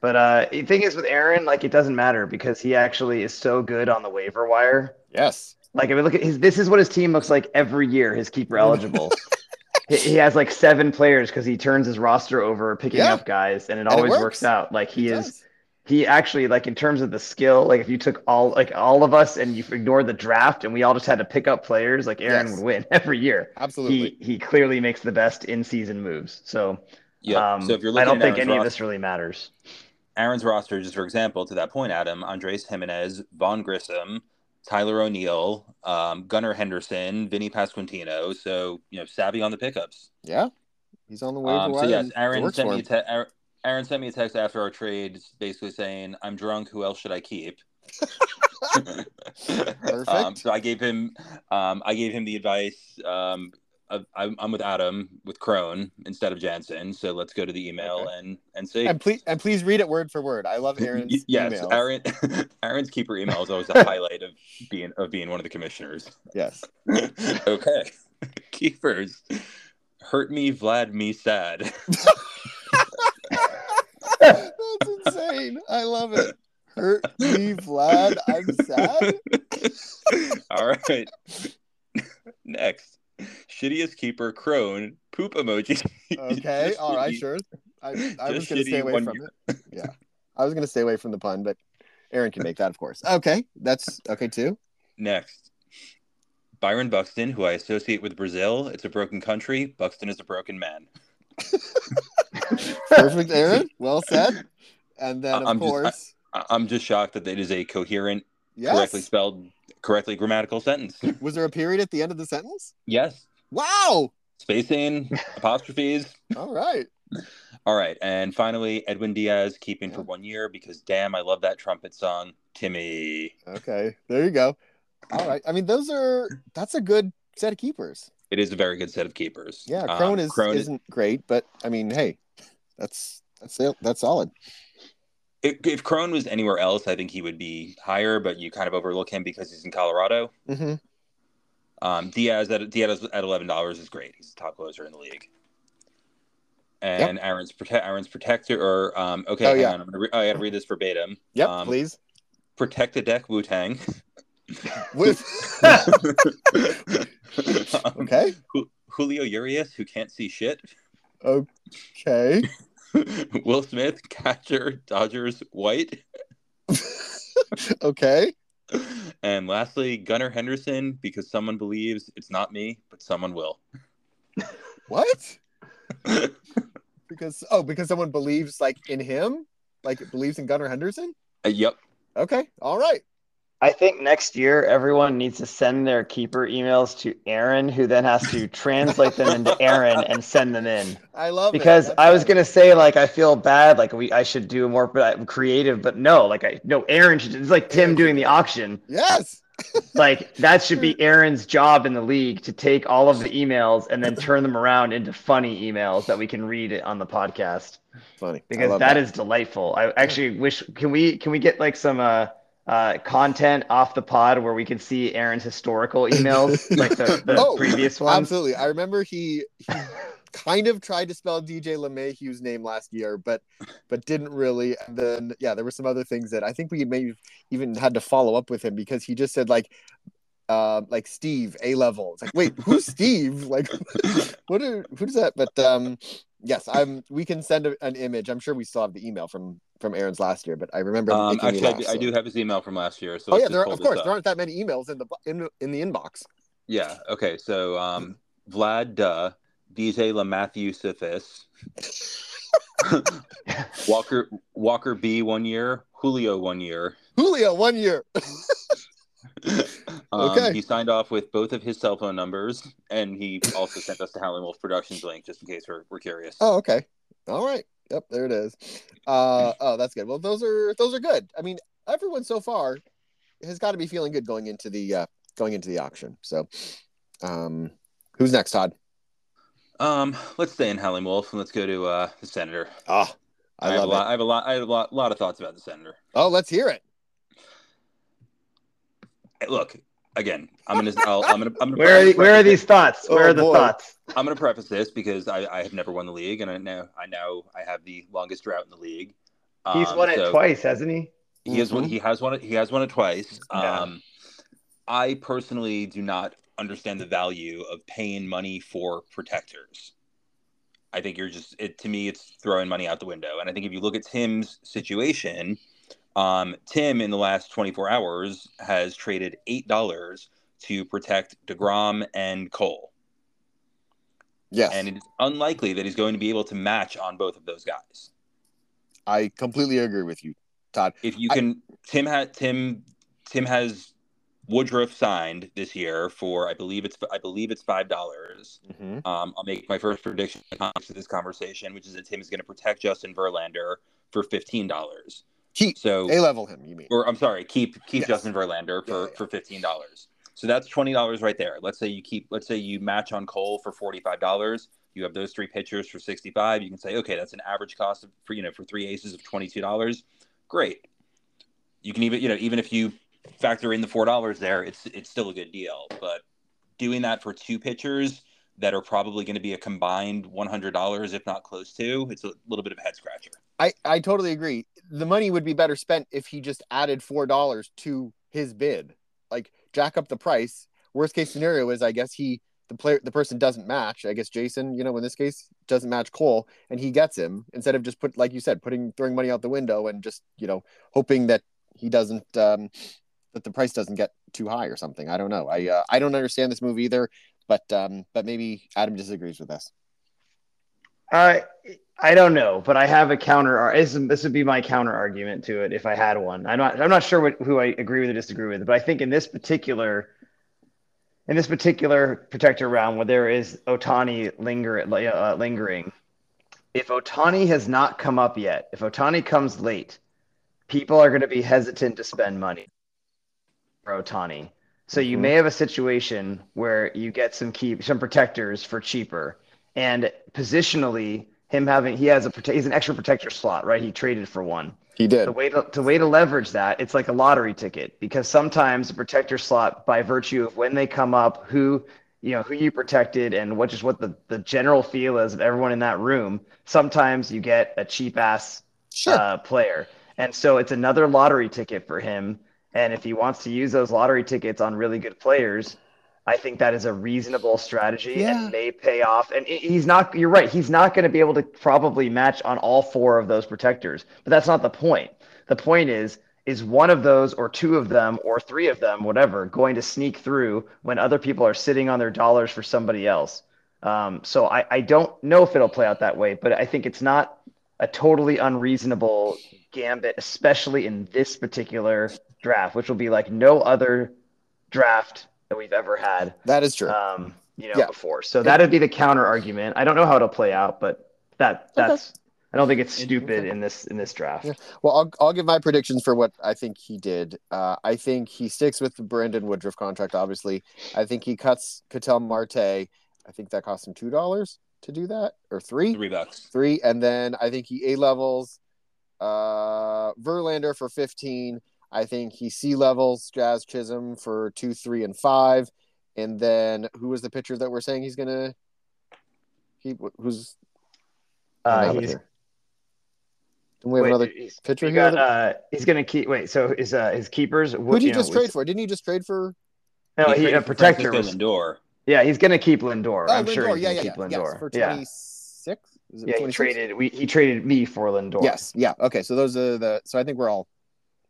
But uh, the thing is with Aaron, like it doesn't matter because he actually is so good on the waiver wire. Yes. Like if we look at his, this is what his team looks like every year. His keeper eligible. he has like seven players because he turns his roster over picking yeah. up guys and it and always it works. works. out like he it is does. he actually like in terms of the skill like if you took all like all of us and you ignored the draft and we all just had to pick up players like aaron yes. would win every year absolutely he he clearly makes the best in season moves so yeah um, so if you're looking i don't think any roster, of this really matters aaron's roster just for example to that point adam andrés giménez vaughn grissom Tyler O'Neill, um, Gunnar Henderson, Vinny Pasquantino. So you know, savvy on the pickups. Yeah, he's on the way. Um, so yes, Aaron sent me a te- Aaron sent me a text after our trade, basically saying, "I'm drunk. Who else should I keep?" Perfect. Um, so I gave him, um, I gave him the advice. Um, I'm, I'm with Adam with Cron instead of Jansen. So let's go to the email okay. and and see. And please and please read it word for word. I love Aaron's. yes, emails. Aaron Aaron's keeper email is always a highlight of being of being one of the commissioners. Yes. okay. Keepers. Hurt me, Vlad me sad. That's insane. I love it. Hurt me, Vlad. I'm sad. All right. Next shittiest keeper, Cron, poop emoji. Okay, all right, sure. I, I was going to stay away from year. it. Yeah, I was going to stay away from the pun, but Aaron can make that, of course. Okay, that's okay too. Next, Byron Buxton, who I associate with Brazil. It's a broken country. Buxton is a broken man. Perfect, Aaron. Well said. And then, of I'm course, just, I, I'm just shocked that it is a coherent, yes. correctly spelled correctly grammatical sentence. Was there a period at the end of the sentence? Yes. Wow. Spacing, apostrophes. All right. All right. And finally, Edwin Diaz keeping for one year because damn, I love that trumpet song. Timmy. Okay. There you go. All right. I mean, those are that's a good set of keepers. It is a very good set of keepers. Yeah, Cron um, is Cron isn't is... great, but I mean, hey, that's that's that's solid if, if Cron was anywhere else, I think he would be higher, but you kind of overlook him because he's in Colorado. Mm-hmm. Um, Diaz at Diaz at eleven dollars is great. He's the top closer in the league. And yep. Aaron's protect Aaron's protector or um okay, oh, yeah. on. Re- oh, I gotta read this verbatim. Yep, um, please. Protect the deck, Wu Tang. With okay. Julio Urias, who can't see shit. Okay. Will Smith, catcher, Dodgers, white. okay. And lastly, Gunnar Henderson, because someone believes it's not me, but someone will. What? because oh, because someone believes like in him, like believes in Gunnar Henderson. Uh, yep. Okay. All right. I think next year everyone needs to send their keeper emails to Aaron, who then has to translate them into Aaron and send them in. I love it. because I was gonna say like I feel bad, like we I should do more creative, but no, like I no Aaron should. It's like Tim doing the auction. Yes. like that should be Aaron's job in the league to take all of the emails and then turn them around into funny emails that we can read on the podcast. Funny because that, that is delightful. I actually wish can we can we get like some uh uh, content off the pod where we can see Aaron's historical emails, like the, the oh, previous ones. Absolutely. I remember he, he kind of tried to spell DJ LeMahieu's name last year, but but didn't really. And then yeah, there were some other things that I think we may even had to follow up with him because he just said like uh, like Steve A level. It's like, wait, who's Steve? Like, what are who does that? But um, yes, I'm. We can send a, an image. I'm sure we still have the email from from Aaron's last year, but I remember. Um, actually, laugh, I, do, so. I, do have his email from last year. So oh yeah, there, of course there aren't that many emails in the in in the inbox. Yeah. Okay. So um, Vlad Duh, DJ LaMatthew Sifis, Walker Walker B one year, Julio one year. Julio one year. um, okay. He signed off with both of his cell phone numbers, and he also sent us the Howling Wolf Productions link just in case we're, we're curious. Oh, okay. All right. Yep, there it is. Uh, oh, that's good. Well, those are those are good. I mean, everyone so far has got to be feeling good going into the uh, going into the auction. So, um, who's next, Todd? Um, let's stay in Howling Wolf and let's go to uh, the Senator. Ah, oh, I, I, love have a lot, I have a lot. I have a lot, lot of thoughts about the Senator. Oh, let's hear it look again. I'm gonna. I'll, I'm gonna. I'm gonna where are where are these thoughts? Where oh, are the boy. thoughts? I'm gonna preface this because I, I have never won the league, and I know I know I have the longest drought in the league. He's um, won so it twice, hasn't he? He mm-hmm. has won. He has won it. He has won it twice. Yeah. Um, I personally do not understand the value of paying money for protectors. I think you're just it to me. It's throwing money out the window. And I think if you look at Tim's situation um, Tim, in the last 24 hours, has traded $8 to protect DeGrom and Cole. Yes. And it's unlikely that he's going to be able to match on both of those guys. I completely agree with you, Todd. If you can, I, Tim had Tim. Tim has Woodruff signed this year for I believe it's I believe it's five dollars. Mm-hmm. Um, I'll make my first prediction to this conversation, which is that Tim is going to protect Justin Verlander for fifteen dollars. Keep so a level him. You mean? Or I'm sorry, keep keep yes. Justin Verlander for yeah, yeah. for fifteen dollars. So that's twenty dollars right there. Let's say you keep. Let's say you match on Cole for forty five dollars. You have those three pitchers for sixty five. You can say, okay, that's an average cost of, for you know for three aces of twenty two dollars. Great. You can even you know even if you factor in the four dollars there, it's it's still a good deal. But doing that for two pitchers that are probably going to be a combined $100 if not close to it's a little bit of a head scratcher i i totally agree the money would be better spent if he just added $4 to his bid like jack up the price worst case scenario is i guess he the player the person doesn't match i guess jason you know in this case doesn't match cole and he gets him instead of just put like you said putting throwing money out the window and just you know hoping that he doesn't um that the price doesn't get too high or something. I don't know. I uh, I don't understand this move either. But um, but maybe Adam disagrees with us. I I don't know, but I have a counter. This, this would be my counter argument to it if I had one. I'm not I'm not sure what, who I agree with or disagree with, but I think in this particular in this particular protector round where there is Ohtani linger, uh, lingering, if Ohtani has not come up yet, if Ohtani comes late, people are going to be hesitant to spend money for Ohtani. So you mm-hmm. may have a situation where you get some key some protectors for cheaper, and positionally, him having he has a he's an extra protector slot, right? He traded for one. He did. The way to the way to leverage that, it's like a lottery ticket because sometimes a protector slot, by virtue of when they come up, who you know who you protected and what just what the the general feel is of everyone in that room. Sometimes you get a cheap ass sure. uh, player, and so it's another lottery ticket for him and if he wants to use those lottery tickets on really good players, I think that is a reasonable strategy yeah. and may pay off. And he's not, you're right, he's not going to be able to probably match on all four of those protectors. But that's not the point. The point is, is one of those or two of them or three of them, whatever, going to sneak through when other people are sitting on their dollars for somebody else? Um, so I, I don't know if it'll play out that way, but I think it's not a totally unreasonable gambit, especially in this particular draft, which will be like no other draft that we've ever had. That is true. Um, you know, yeah. before. So that'd be the counter argument. I don't know how it'll play out, but that that's okay. I don't think it's stupid in this in this draft. Yeah. Well, I'll I'll give my predictions for what I think he did. Uh, I think he sticks with the Brandon Woodruff contract. Obviously, I think he cuts Ketel Marte. I think that cost him two dollars to do that, or three, three bucks, three, and then I think he a levels uh, Verlander for fifteen I think he C levels Jazz Chisholm for two, three, and five. And then who was the pitcher that we're saying he's gonna He who's uh, he's. Didn't we have wait, another he's, pitcher we here? got, uh, he's gonna keep. Wait, so his uh, his keepers. Who what- did he you know, just trade was- for? Didn't he just trade for? No, He he, a protector. Was, Lindor. yeah, he's gonna keep Lindor. Oh, I'm sure he's yeah, gonna yeah, keep yeah. Lindor. Yes, for yeah, twenty six. Is it yeah. He 26? traded. We he traded me for Lindor. Yes. Yeah. Okay. So those are the. So I think we're all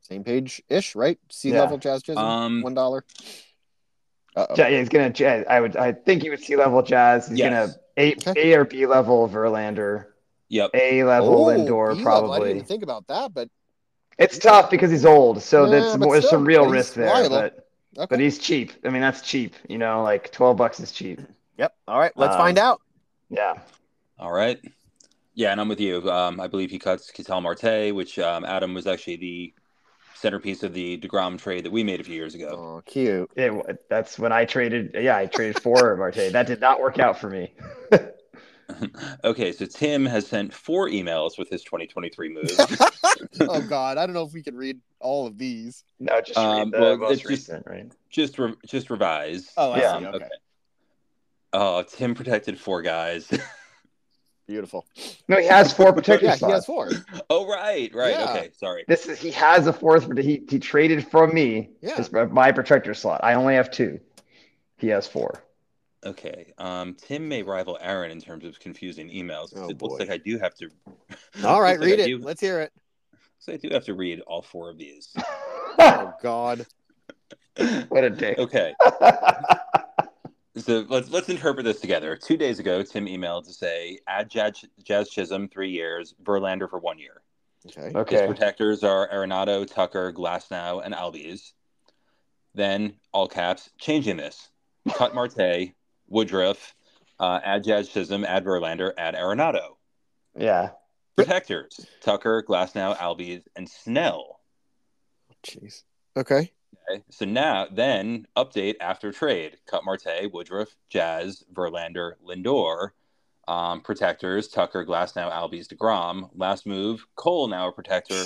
same page ish, right? Sea Yeah. level Jazz Chisholm. Um, One dollar. Uh yeah, he's gonna. I would. I think he would C level Jazz. He's Yes. gonna A, Okay. A or B level Verlander. Yep. A level Lindor probably I didn't probably. even think about that, but It's tough because he's old, so Yeah, that's but more, there's still, some real risk there. liable. But okay. but he's cheap. I mean, that's cheap. You know, like twelve bucks is cheap. yep. All right. Let's Um, find out. Yeah. All right. Yeah, and I'm with you. Um, I believe he cuts Ketel Marte, which um, Adam was actually the centerpiece of the Degrom trade that we made a few years ago. Oh, cute. It, that's when I traded. Yeah, I traded for Marte. That did not work out for me. okay, so Tim has sent four emails with his 2023 move. oh God, I don't know if we can read all of these. No, just Um, read the well, most it's just- recent, right? just re- just revise. Oh, I Yeah. see. Okay. Oh, Tim protected four guys. Beautiful. No, he has four protector Yeah, he has four. oh, right, right. Yeah. Okay, sorry. This is he has a fourth. He he traded from me. Yeah. his- my protector slot. I only have two. He has four. Okay. Um, Tim may rival Aaron in terms of confusing emails. Oh, it looks like I do have to. All right, looks like read it. do- Let's hear it. So I do have to read all four of these. Oh God. what a dick. Okay. So let's let's interpret this together. Two days ago, Tim emailed to say add Jazz, Jazz Chisholm three years, Verlander for one year. Okay. His Okay. protectors are Arenado, Tucker, Glasnow, and Albies. Then all caps, changing this: cut Marte, Woodruff, uh, add Jazz Chisholm, add Verlander, add Arenado. Yeah. Protectors: Tucker, Glasnow, Albies, and Snell. Jeez. Okay. Okay. So now, then update after trade: cut Marte, Woodruff, Jazz, Verlander, Lindor. Um, protectors: Tucker, Glasnow, Albies, Degrom. Last move: Cole now a protector.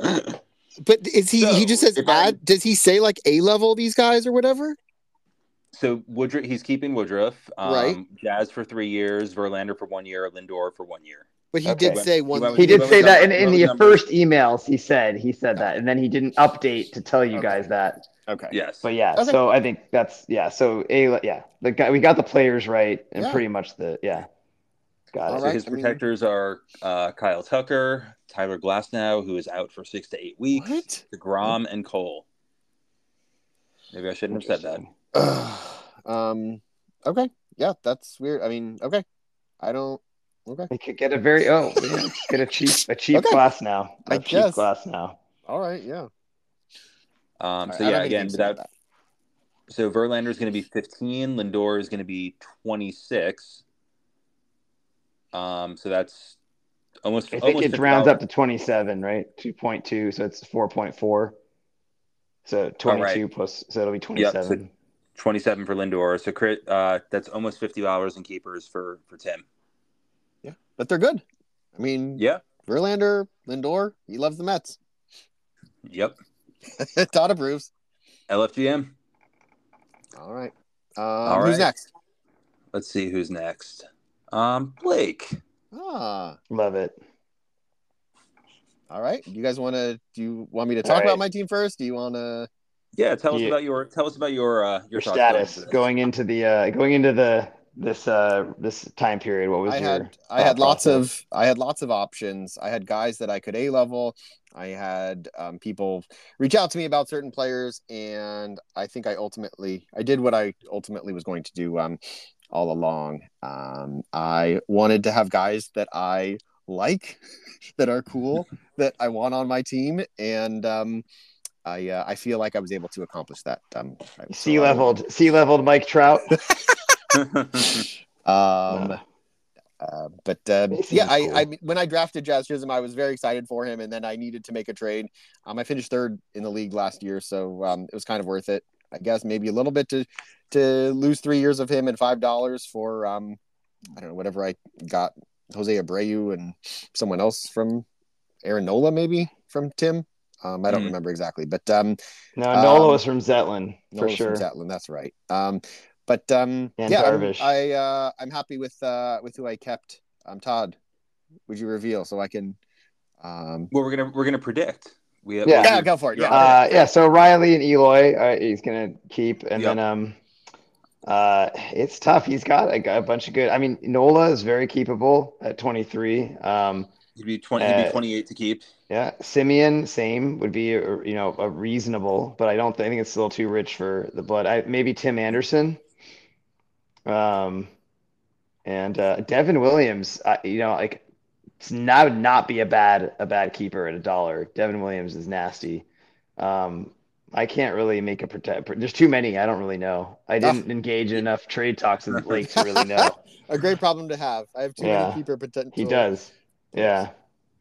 But is he? he just says I- Does he say like a level these guys or whatever? so Woodruff, he's keeping Woodruff. Um, Right. Jazz for three years, Verlander for one year, Lindor for one year. But he Okay. did say one. He He did say that the- in, in the the number? first emails. He said he said that, and then he didn't update to tell you Okay. guys that. okay. Yes. But yeah, Okay. so I think that's yeah. So a yeah, the guy we got the players right, and Yeah. pretty much the yeah. Got All it. So right, his I mean- protectors are uh, Kyle Tucker, Tyler Glasnow, who is out for six to eight weeks, What? Degrom, and Cole. Maybe I shouldn't have said that. Um. Okay. Yeah, that's weird. I mean, okay. I don't. Okay. We could get a very oh yeah, get a cheap a cheap Okay. Glasnow. A I cheap guess. Glasnow. All right. Yeah. Um, so right, yeah, again, he said without so Verlander is going to be 15, Lindor is going to be 26. Um, so that's almost. I think almost it rounds up to twenty seven, right? Two point two, so it's four point four. So twenty two plus, so it'll be 27. Yep, so- 27 for Lindor. So crit, uh, that's almost fifty dollars in keepers for for Tim. But they're good. I mean, Yeah. Verlander, Lindor, he loves the Mets. Yep. Todd approves. LFGM. All right. Um, Who's next? Let's see who's next. Um, Blake. Ah. Love it. All right. You guys want to? Do you want me to talk right. about my team first? Do you want to? Yeah, tell us Yeah. about your tell us about your uh, your, Your status going into the uh going into the this uh this time period. What was I your had I had lots process? of I had lots of options. I had guys that I could A level. I had um, people reach out to me about certain players, and I think I ultimately I did what I ultimately was going to do um, all along. Um, I wanted to have guys that I like, that are cool, that I want on my team, and um, I uh, I feel like I was able to accomplish that. Um, C leveled C leveled Mike Trout. Um, uh, but uh, yeah, I, cool. I when I drafted Jazz Chisholm, I was very excited for him, and then I needed to make a trade. Um, I finished third in the league last year, so um, it was kind of worth it. I guess maybe a little bit to to lose three years of him and five dollars for um, I don't know whatever I got Jose Abreu and someone else from Aaron Nola maybe from Tim. Um, I don't Mhm. remember exactly, but um, No, Um, Nola was from Zetlin for Nola sure. from Zetlin, that's right. Um, but um, yeah, I'm, I uh, I'm happy with uh, with who I kept. Um, Todd, would you reveal so I can? Um, well, we're gonna we're gonna predict. We have, yeah. yeah, go for it. Yeah, uh, yeah. So Riley and Eloy, uh, he's gonna keep, and yep. then um, uh, it's tough. He's got a, a, bunch of good. I mean, Nola is very keepable at 23. Um, he'd be 20. He'd be uh, 28 to keep. Yeah, Semien, same would be a, you know a reasonable, but I don't think it's a little too rich for the blood. I maybe Tim Anderson. Um, and uh, Devin Williams, I, you know, like it's not would not be a bad a bad keeper at a dollar. Devin Williams is nasty. Um, I can't really make a protect. There's too many. I don't really know. I didn't engage in enough trade talks with Blake to really know. a great problem to have. I have too yeah. many keeper potential. He does. Yeah.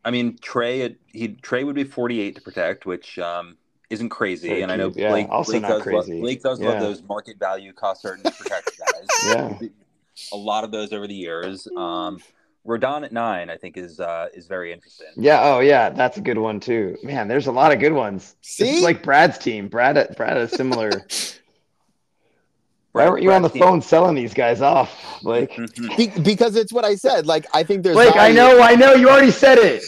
I mean, Trea. He Trea would be 48 to protect, which um, isn't crazy. Very and I know Blake, yeah. also Blake not does crazy. Love, Blake does yeah. love those market value cost certain protect guys. yeah. A lot of those over the years. Um, Rodon at nine, I think, is uh, is very interesting. Yeah. Oh, yeah. That's a good one too. Man, there's a lot of good ones. See, it's like Brad's team. Brad, Brad is similar. Why weren't you Brad's on the team. phone selling these guys off, Blake? Mm-hmm. Be- because it's what I said. Like, I think there's. Blake, value. I know, I know. You already said it.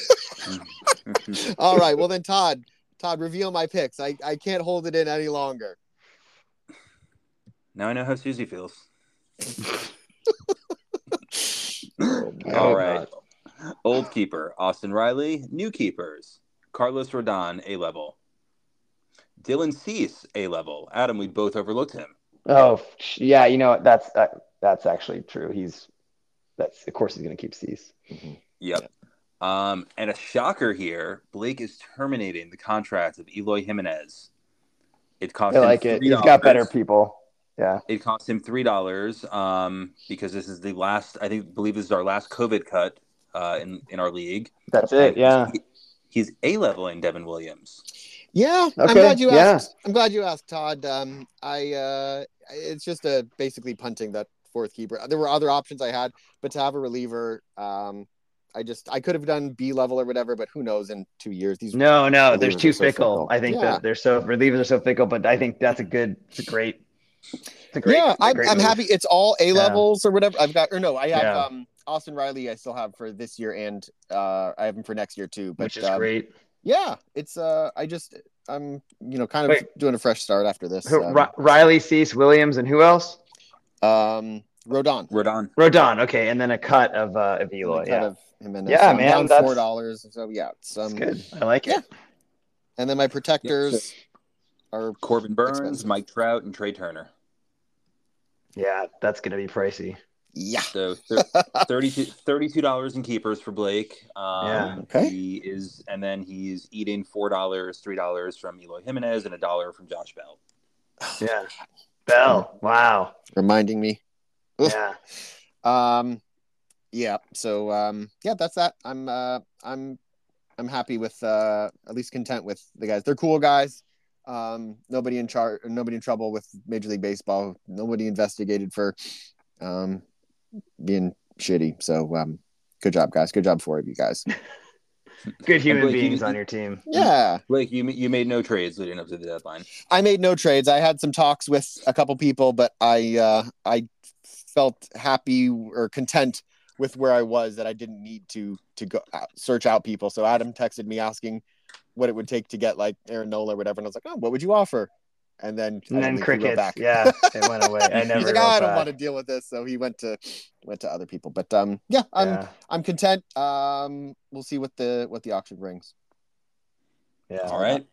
All right. Well, then, Todd, Todd, reveal my picks. I, I can't hold it in any longer. Now I know how Susie feels. Oh, All right. Old keeper, Austin Riley. New keepers, Carlos Rodon, A level. Dylan Cease, A level. Adam, we both overlooked him. Oh, yeah. You know, that's uh, that's actually true. He's, that's, of course, he's going to keep Cease. Mm-hmm. Yep. Um, and a shocker here Blake is terminating the contract of Eloy Jimenez. It cost I like it. He's got better people. Yeah. It cost him three dollars um, because this is the last. I think believe this is our last COVID cut uh, in in our league. That's it. Yeah. He, he's a leveling Devin Williams. Yeah, okay. I'm glad you asked. Yeah. I'm glad you asked, Todd. Um, I uh, it's just a basically punting that fourth keeper. There were other options I had, but to have a reliever, um, I just I could have done B level or whatever, but who knows in two years? These no, no, they're too fickle. So fickle. I think yeah. that they're so relievers are so fickle, but I think that's a good, it's a great Great, yeah, I'm, I'm happy. It's all A levels yeah. or whatever. I've got, or no, I have yeah. um, Austin Riley. I still have for this year, and uh, I have him for next year too. But, Which is um, great. Yeah, it's uh, I just I'm you know kind of Wait. doing a fresh start after this. Um, Riley, Cease, Williams, and who else? Um, Rodon. Rodon. Rodon. Okay, and then a cut of uh, of Eloy. Yeah. Of him and yeah, man, that's four dollars. So yeah, it's um, good. I like it. And then my protectors yeah, so are Corbin Burnes, expensive. Mike Trout, and Trea Turner. Yeah, that's going to be pricey. Yeah. So 32 dollars in keepers for Blake. Um, yeah. Okay. He is, and then he's eating four dollars, three dollars from Eloy Jimenez, and a dollar from Josh Bell. Yeah. Bell. Wow. Reminding me. Yeah. Um. Yeah. So um. Yeah. That's that. I'm. Uh. I'm. I'm happy with. Uh. At least content with the guys. They're cool guys. Um, nobody in charge, nobody in trouble with Major League Baseball. Nobody investigated for um, being shitty. So, um, good job, guys. Good job, four of you guys. good human Blake, beings you, on your team. Yeah, Blake, you you made no trades leading up to the deadline. I made no trades. I had some talks with a couple people, but I uh, I felt happy or content with where I was that I didn't need to to go out, search out people. So Adam texted me asking what it would take to get like Aaron Nola or whatever. And I was like, oh, what would you offer? And then and then crickets, yeah, it went away. I never. He's like, oh, I don't back. want to deal with this, so he went to went to other people. But um, yeah, I'm yeah. I'm content. Um, we'll see what the what the auction brings. Yeah. All right.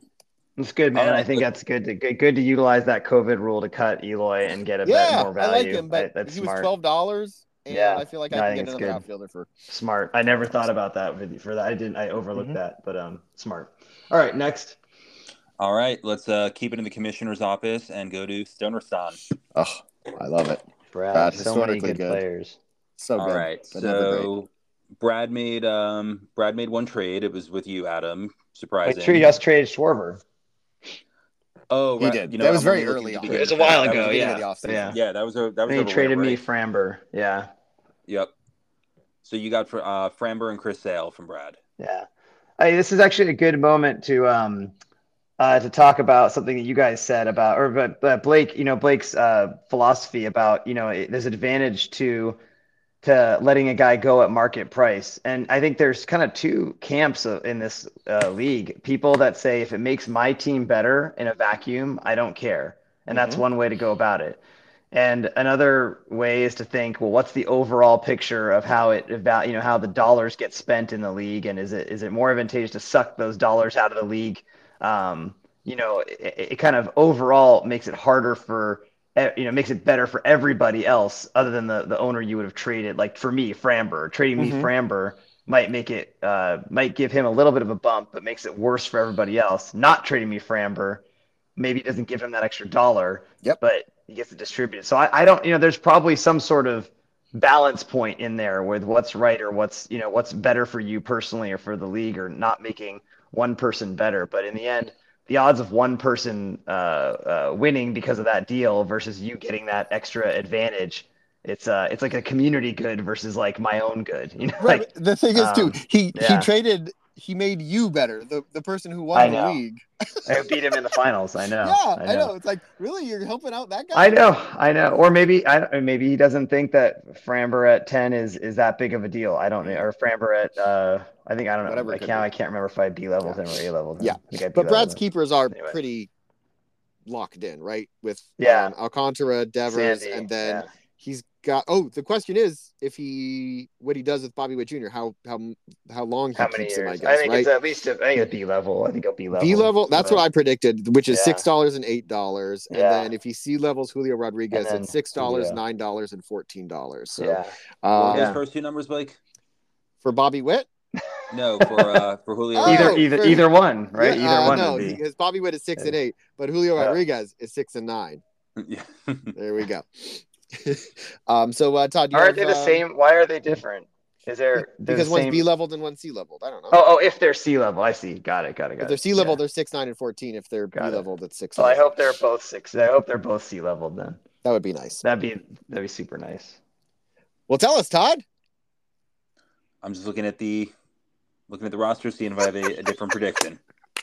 It's good, man. Right, I think but, that's good to good, good to utilize that COVID rule to cut Eloy and get a yeah, bit more value. I like him, but that's he smart. was twelve dollars. And yeah, I feel like I no, can I get another outfielder for smart. I never thought about that with, for that. I didn't. I overlooked mm-hmm. that, but um, smart. All right, next. All right, let's uh, keep it in the commissioner's office and go to Stonerston. Oh, I love it. Brad, Brad so many good, good, players. So good. All right, so Brad made um Brad made one trade. It was with you, Adam. Surprising. Wait, just traded Schwarber. Oh, he did. You know, that was very early. It was a while ago. Yeah. yeah, yeah. That was a that was. And he traded me Framber. Yeah. Yep. So you got for uh, Framber and Chris Sale from Brad. Yeah. Hey, this is actually a good moment to um, uh, to talk about something that you guys said about, or but, but Blake, you know, Blake's uh, philosophy about, you know, it, there's advantage to to letting a guy go at market price. And I think there's kind of two camps in this uh, league. People that say if it makes my team better in a vacuum, I don't care, and mm-hmm. that's one way to go about it. And another way is to think, well, what's the overall picture of how it about you know how the dollars get spent in the league, and is it is it more advantageous to suck those dollars out of the league? Um, you know, it, it kind of overall makes it harder for you know makes it better for everybody else other than the the owner you would have traded. Like for me, Framber trading mm-hmm. me Framber might make it uh, might give him a little bit of a bump, but makes it worse for everybody else. Not trading me Framber maybe doesn't give him that extra dollar. Yep. But he gets it distributed. So I, I don't, you know, there's probably some sort of balance point in there with what's right or what's, you know, what's better for you personally or for the league or not making one person better. But in the end, the odds of one person uh, uh, winning because of that deal versus you getting that extra advantage it's uh it's like a community good versus like my own good you know right. like the thing is too um, he yeah. he traded he made you better, the, the person who won the league. I beat him in the finals. I know. Yeah, I know. I know. It's like really, you're helping out that guy. I know, I know. Or maybe I maybe he doesn't think that Framber at ten is is that big of a deal. I don't know. Or Framber at uh, I think I don't know. Whatever I can't. I can't remember if I B leveled yeah. him or A leveled him. Yeah, but Brad's keepers are anyway. pretty locked in, right? With yeah, um, Alcantara, Devers, Sandy, and then. Yeah he's got oh the question is if he what he does with Bobby Witt Jr. how how how long he how keeps him I guess I think right? it's at least a, I think it's B level I think it'll B level B level that's what I predicted which is six dollars and eight dollars and yeah. then if he C levels Julio Rodriguez it's six dollars nine dollars and fourteen dollars so yeah. Um, those first two numbers Blake for Bobby Witt no, for uh, for Julio. Oh, either either for, either one, right? Yeah, either uh, one. No, because Bobby Witt is six and eight, but Julio Rodriguez is six and nine. Yeah. there we go. um, so uh, Todd, are they the uh, same? Why are they different? Is there because one's B leveled and one's C leveled? I don't know. Oh, oh, if they're C level, I see. Got it. Got it. Got if they're C level, yeah. they're six, nine, and fourteen. If they're got B level, that's six. Well, I hope they're both six. I hope they're both C leveled then. That would be nice. That'd be that'd be super nice. Well, tell us, Todd. I'm just looking at the looking at the roster, seeing if I have a, a different prediction.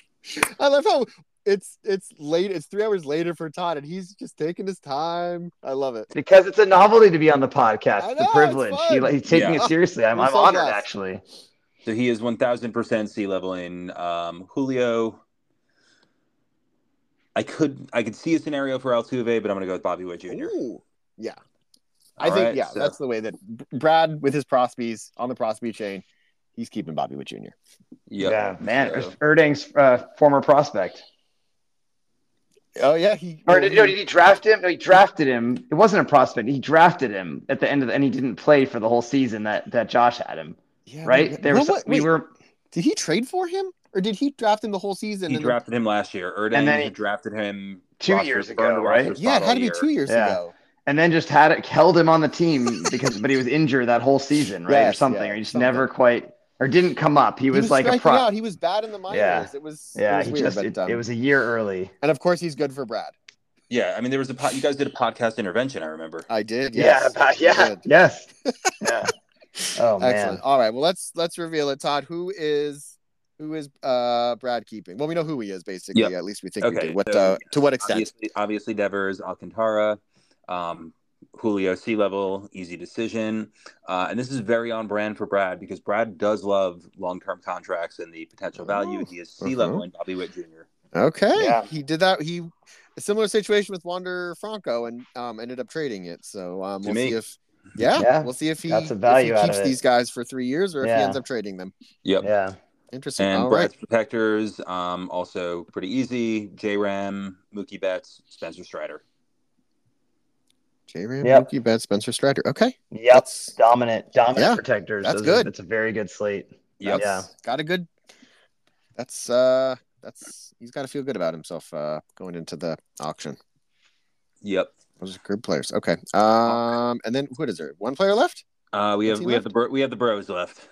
I love how it's it's late. It's three hours later for Todd, and he's just taking his time. I love it because it's a novelty to be on the podcast. Know, it's a privilege. He, he's taking yeah. it seriously. I'm, I'm so honored, blessed. actually. So he is 1,000% C leveling. Um, Julio, I could I could see a scenario for Altuve, but I'm going to go with Bobby Witt Jr. Ooh, yeah. All I think right, yeah, so. that's the way that Brad with his Prospies on the Prospy chain, he's keeping Bobby Witt Jr. Yep. Yeah, man, so. Erding's uh, former prospect. Oh yeah, he or did, he, no, did he draft him? No, he drafted him. It wasn't a prospect. He drafted him at the end of the, and he didn't play for the whole season that that Josh had him. Yeah, right. Wait, there was what, we wait, were. Did he trade for him, or did he draft him the whole season? He drafted him last year. Erding and then he drafted him two years ago, right? Yeah, it had to be two years yeah. ago. And then just had it held him on the team because, but he was injured that whole season, right, yes, or something, yeah, or he just something. never quite or didn't come up. He, he was, was, like a pro. Out. He was bad in the minors. Yeah. It was yeah. It was, he weird, just, but, it, um, it, was a year early. And of course, he's good for Brad. Yeah, I mean, there was a po- you guys did a podcast intervention. I remember. I did. Yes. Yeah. About, yeah. Yes. yeah. Oh man. Excellent. All right. Well, let's let's reveal it. Todd, who is who is uh Brad keeping? Well, we know who he is basically. Yep. At least we think okay, we do. What so, uh, to what extent? Obviously, obviously Devers, Alcantara, um, Julio C level, easy decision. Uh, and this is very on brand for Brad because Brad does love long term contracts and the potential value. Oh, he is C level uh-huh. in Bobby Witt Jr. Okay. Yeah. He did that. He a similar situation with Wander Franco and um, ended up trading it. So um, we'll see if yeah, yeah, we'll see if he, That's a value if he keeps these guys for three years or if he ends up trading them. Yep. Yeah. Interesting. And All Brad's right. protectors, um, also pretty easy. J Ram, Mookie Betts, Spencer Strider. J Ram, yep. Mookie Betts, Spencer Strider. Okay. Yep. That's, dominant, dominant yeah, protectors. That's Those good. It's a very good slate. Yep. Yeah. Got a good. That's uh that's he's got to feel good about himself uh, going into the auction. Yep, those are good players. Okay, um, and then what is there? One player left? Uh, we have we left? have the bro- we have the bros left.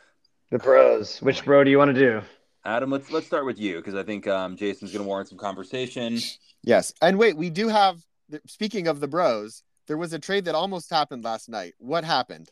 The bros. Which bro do you want to do? Adam, let's let's start with you because I think um, Jason's going to warrant some conversation. Yes, and wait, we do have. Speaking of the bros, there was a trade that almost happened last night. What happened?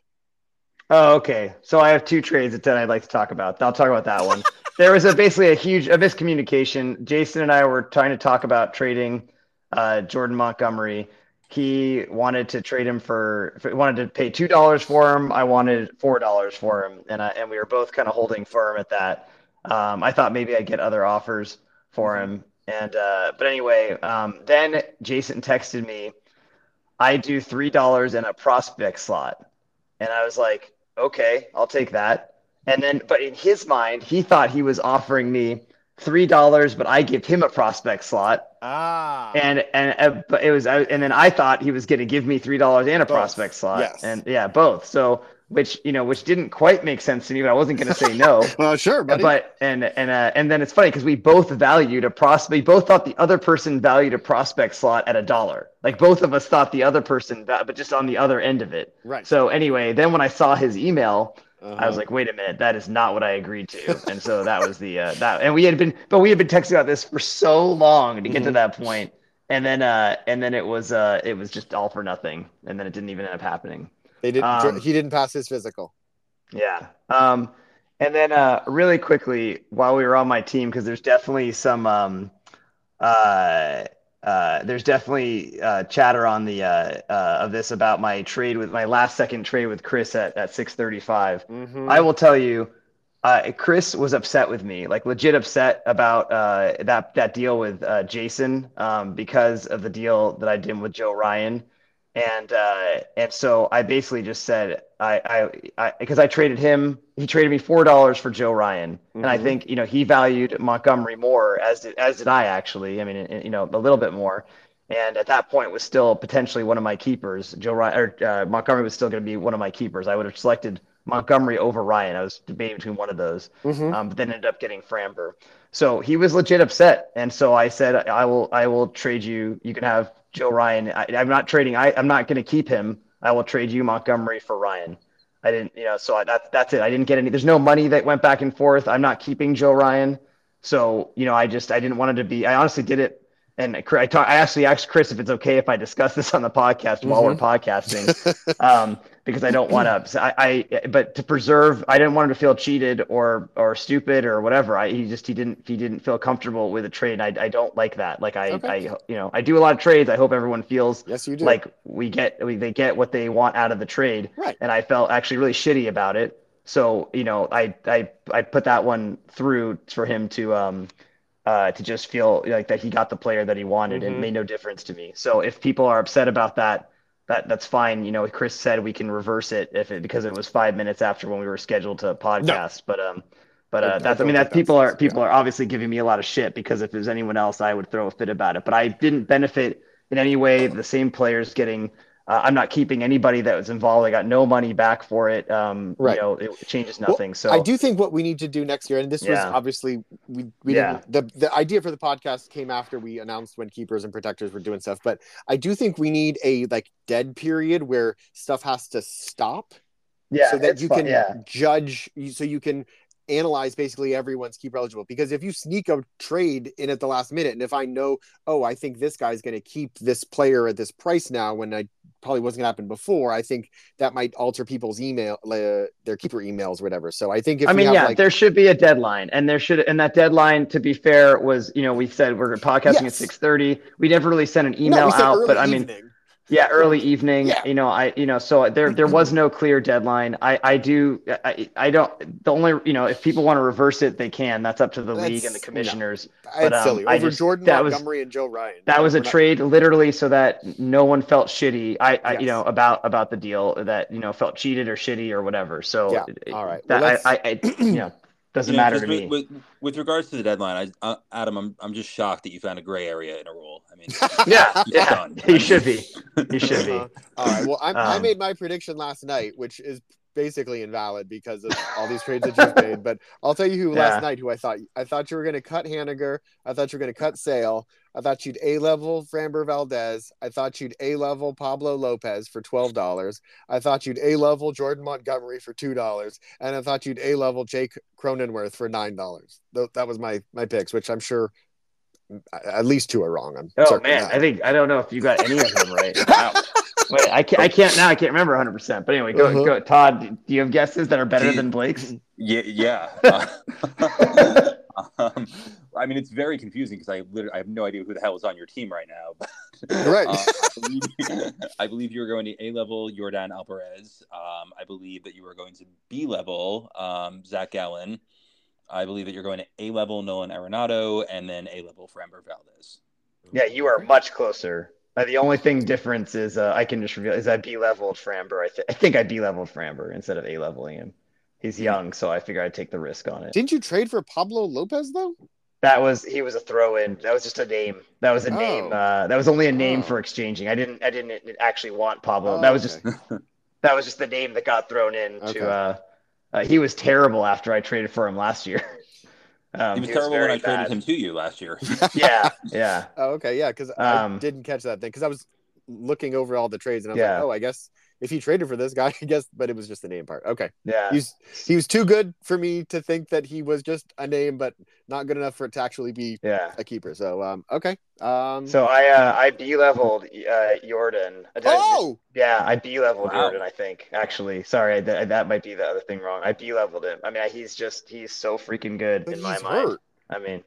Oh, okay. So I have two trades that I'd like to talk about. I'll talk about that one. there was a basically a huge a miscommunication. Jason and I were trying to talk about trading uh, Jordan Montgomery. He wanted to trade him for, for wanted to pay two dollars for him. I wanted four dollars for him, and I, and we were both kind of holding firm at that. Um, I thought maybe I'd get other offers for him, and uh, but anyway, um, then Jason texted me, "I do three dollars in a prospect slot," and I was like, "Okay, I'll take that." And then, but in his mind, he thought he was offering me three dollars, but I give him a prospect slot. Ah. And and uh, but it was and then I thought he was going to give me three dollars and a both. prospect slot. Yes. And yeah, both. So which you know which didn't quite make sense to me, but I wasn't going to say no. well, sure, buddy. But and and uh, and then it's funny because we both valued a prospect. We both thought the other person valued a prospect slot at a dollar. Like both of us thought the other person, but just on the other end of it. Right. So anyway, then when I saw his email uh-huh. I was uh-huh. like, wait a minute, that is not what I agreed to. And so that was the uh, that, and we had been, but we had been texting about this for so long to get mm-hmm. to that point, and then uh, and then it was uh, it was just all for nothing, and then it didn't even end up happening. They didn't. Um, he didn't pass his physical. Yeah. Um, and then uh, really quickly, while we were on my team, because there's definitely some um, uh, uh, there's definitely uh, chatter on the uh, uh, of this about my trade with my last second trade with Chris at, at 635. Mm-hmm. I will tell you, uh, Chris was upset with me, like legit upset about uh, that that deal with Jason um, because of the deal that I did with Joe Ryan and uh, and so I basically just said I I because I, I, traded him he traded me four dollars for Joe Ryan. Mm-hmm. and I mm-hmm. think you know he valued Montgomery more as did, as did I actually. I mean you know a little bit more. And at that point was still potentially one of my keepers. Joe Ryan or uh, Montgomery was still going to be one of my keepers. I would have selected Montgomery over Ryan. I was debating between one of those mm-hmm. um, but then ended up getting Framber. So he was legit upset. And so I said I will I will trade you. You can have Joe Ryan. I, am not trading. I, I'm not going to keep him. I will trade you Montgomery for Ryan. I didn't, you know, so I, that's that's it. I didn't get any. There's no money that went back and forth. I'm not keeping Joe Ryan. So you know, I just I didn't want it to be. I honestly did it and I, talk, I actually asked Chris if it's okay if I discuss this on the podcast mm-hmm. while we're mm-hmm. podcasting, um, because I don't want to. I, I, but to preserve, I didn't want him to feel cheated or or stupid or whatever. I he just he didn't he didn't feel comfortable with a trade. I, I don't like that. Like I, okay. I you know I do a lot of trades. I hope everyone feels yes you do. like we get we, they get what they want out of the trade. Right. And I felt actually really shitty about it. So you know I I I put that one through for him to um uh, to just feel like that he got the player that he wanted mm-hmm. and made no difference to me. So if people are upset about that, that that's fine. You know, Chris said we can reverse it if it because it was five minutes after when we were scheduled to podcast. No. But um, but uh, that's I, I mean that people are people yeah. are obviously giving me a lot of shit because if there's anyone else, I would throw a fit about it. But I didn't benefit in any way. The same players getting uh, I'm not keeping anybody that was involved. I got no money back for it. Um, right. You know, it changes nothing. Well, so I do think what we need to do next year, and this yeah. was obviously we we yeah. didn't the the idea for the podcast came after we announced when keepers and protectors were doing stuff. But I do think we need a like dead period where stuff has to stop. Yeah, so that you fun, can yeah. judge, so you can analyze basically everyone's keeper eligible because if you sneak a trade in at the last minute and if i know oh i think this guy's going to keep this player at this price now when i probably wasn't to happen before i think that might alter people's email uh, their keeper emails or whatever. So i think if i mean yeah like... there should be a deadline and there should and that deadline to be fair was you know we said we're podcasting yes. at 6 30 we never really sent an email no, out but i mean yeah, early evening. Yeah. You know, I you know, so there there was no clear deadline. I I do I I don't the only you know if people want to reverse it they can. That's up to the That's, league and the commissioners. No. But, um, silly. Over just, Jordan Montgomery was, and Joe Ryan. That was a not... trade literally so that no one felt shitty. I, I yes. you know about about the deal that you know felt cheated or shitty or whatever. So yeah. All right. That, well, I, I, I you know doesn't you know, matter to with, me. With, with, regards to the deadline, I, uh, Adam, I'm I'm just shocked that you found a gray area in a rule. I mean, yeah, yeah, done. you should be. You should be. Uh, all right. Well, um, I made my prediction last night, which is basically invalid because of all these trades that you've made. But I'll tell you who yeah. last night who I thought I thought you were going to cut Haniger. I thought you were going to cut Sale. I thought you'd A level Framber Valdez. I thought you'd A level Pablo Lopez for twelve dollars. I thought you'd A level Jordan Montgomery for two dollars, and I thought you'd A level Jake Cronenworth for nine dollars. That was my my picks, which I'm sure at least two are wrong. I'm oh man, I think I don't know if you got any of them right. Wow. Wait, I can't. I can't now. I can't remember 100. percent But anyway, go uh-huh. go. Todd, do you have guesses that are better than Blake's? Yeah, yeah. Uh, um, I mean, it's very confusing because I literally I have no idea who the hell is on your team right now. But, right. Uh, I, believe, I, believe, you were going to A level Yordan Alvarez. Um, I believe that you were going to B level um, Zach Gallen. I believe that you're going to A level Nolan Arenado and then A level for Framber Valdez. Yeah, you are much closer. Uh, the only thing difference is uh, I can just reveal is I B leveled Framber. I, th- I think I B leveled Framber instead of A leveling him. He's young, so I figure I'd take the risk on it. Didn't you trade for Pablo Lopez though? That was he was a throw in. That was just a name. That was a oh. name. Uh, that was only a name oh. for exchanging. I didn't I didn't actually want Pablo. Oh, that was okay. just that was just the name that got thrown in okay. to uh, uh, he was terrible after I traded for him last year. Um, he was he terrible was when I bad. traded him to you last year. yeah, yeah. Oh, okay, yeah, because um, I didn't catch that thing because I was looking over all the trades and I was yeah. like, oh, I guess if he traded for this guy, I guess, but it was just the name part. Okay. Yeah. He's he was too good for me to think that he was just a name, but not good enough for it to actually be yeah. a keeper. So um okay. Um so I uh I B leveled uh Yordan. Oh yeah, I B leveled wow. Yordan, I think. Actually. Sorry, that, that might be the other thing wrong. I B leveled him. I mean he's just he's so freaking good but in my mind. I mean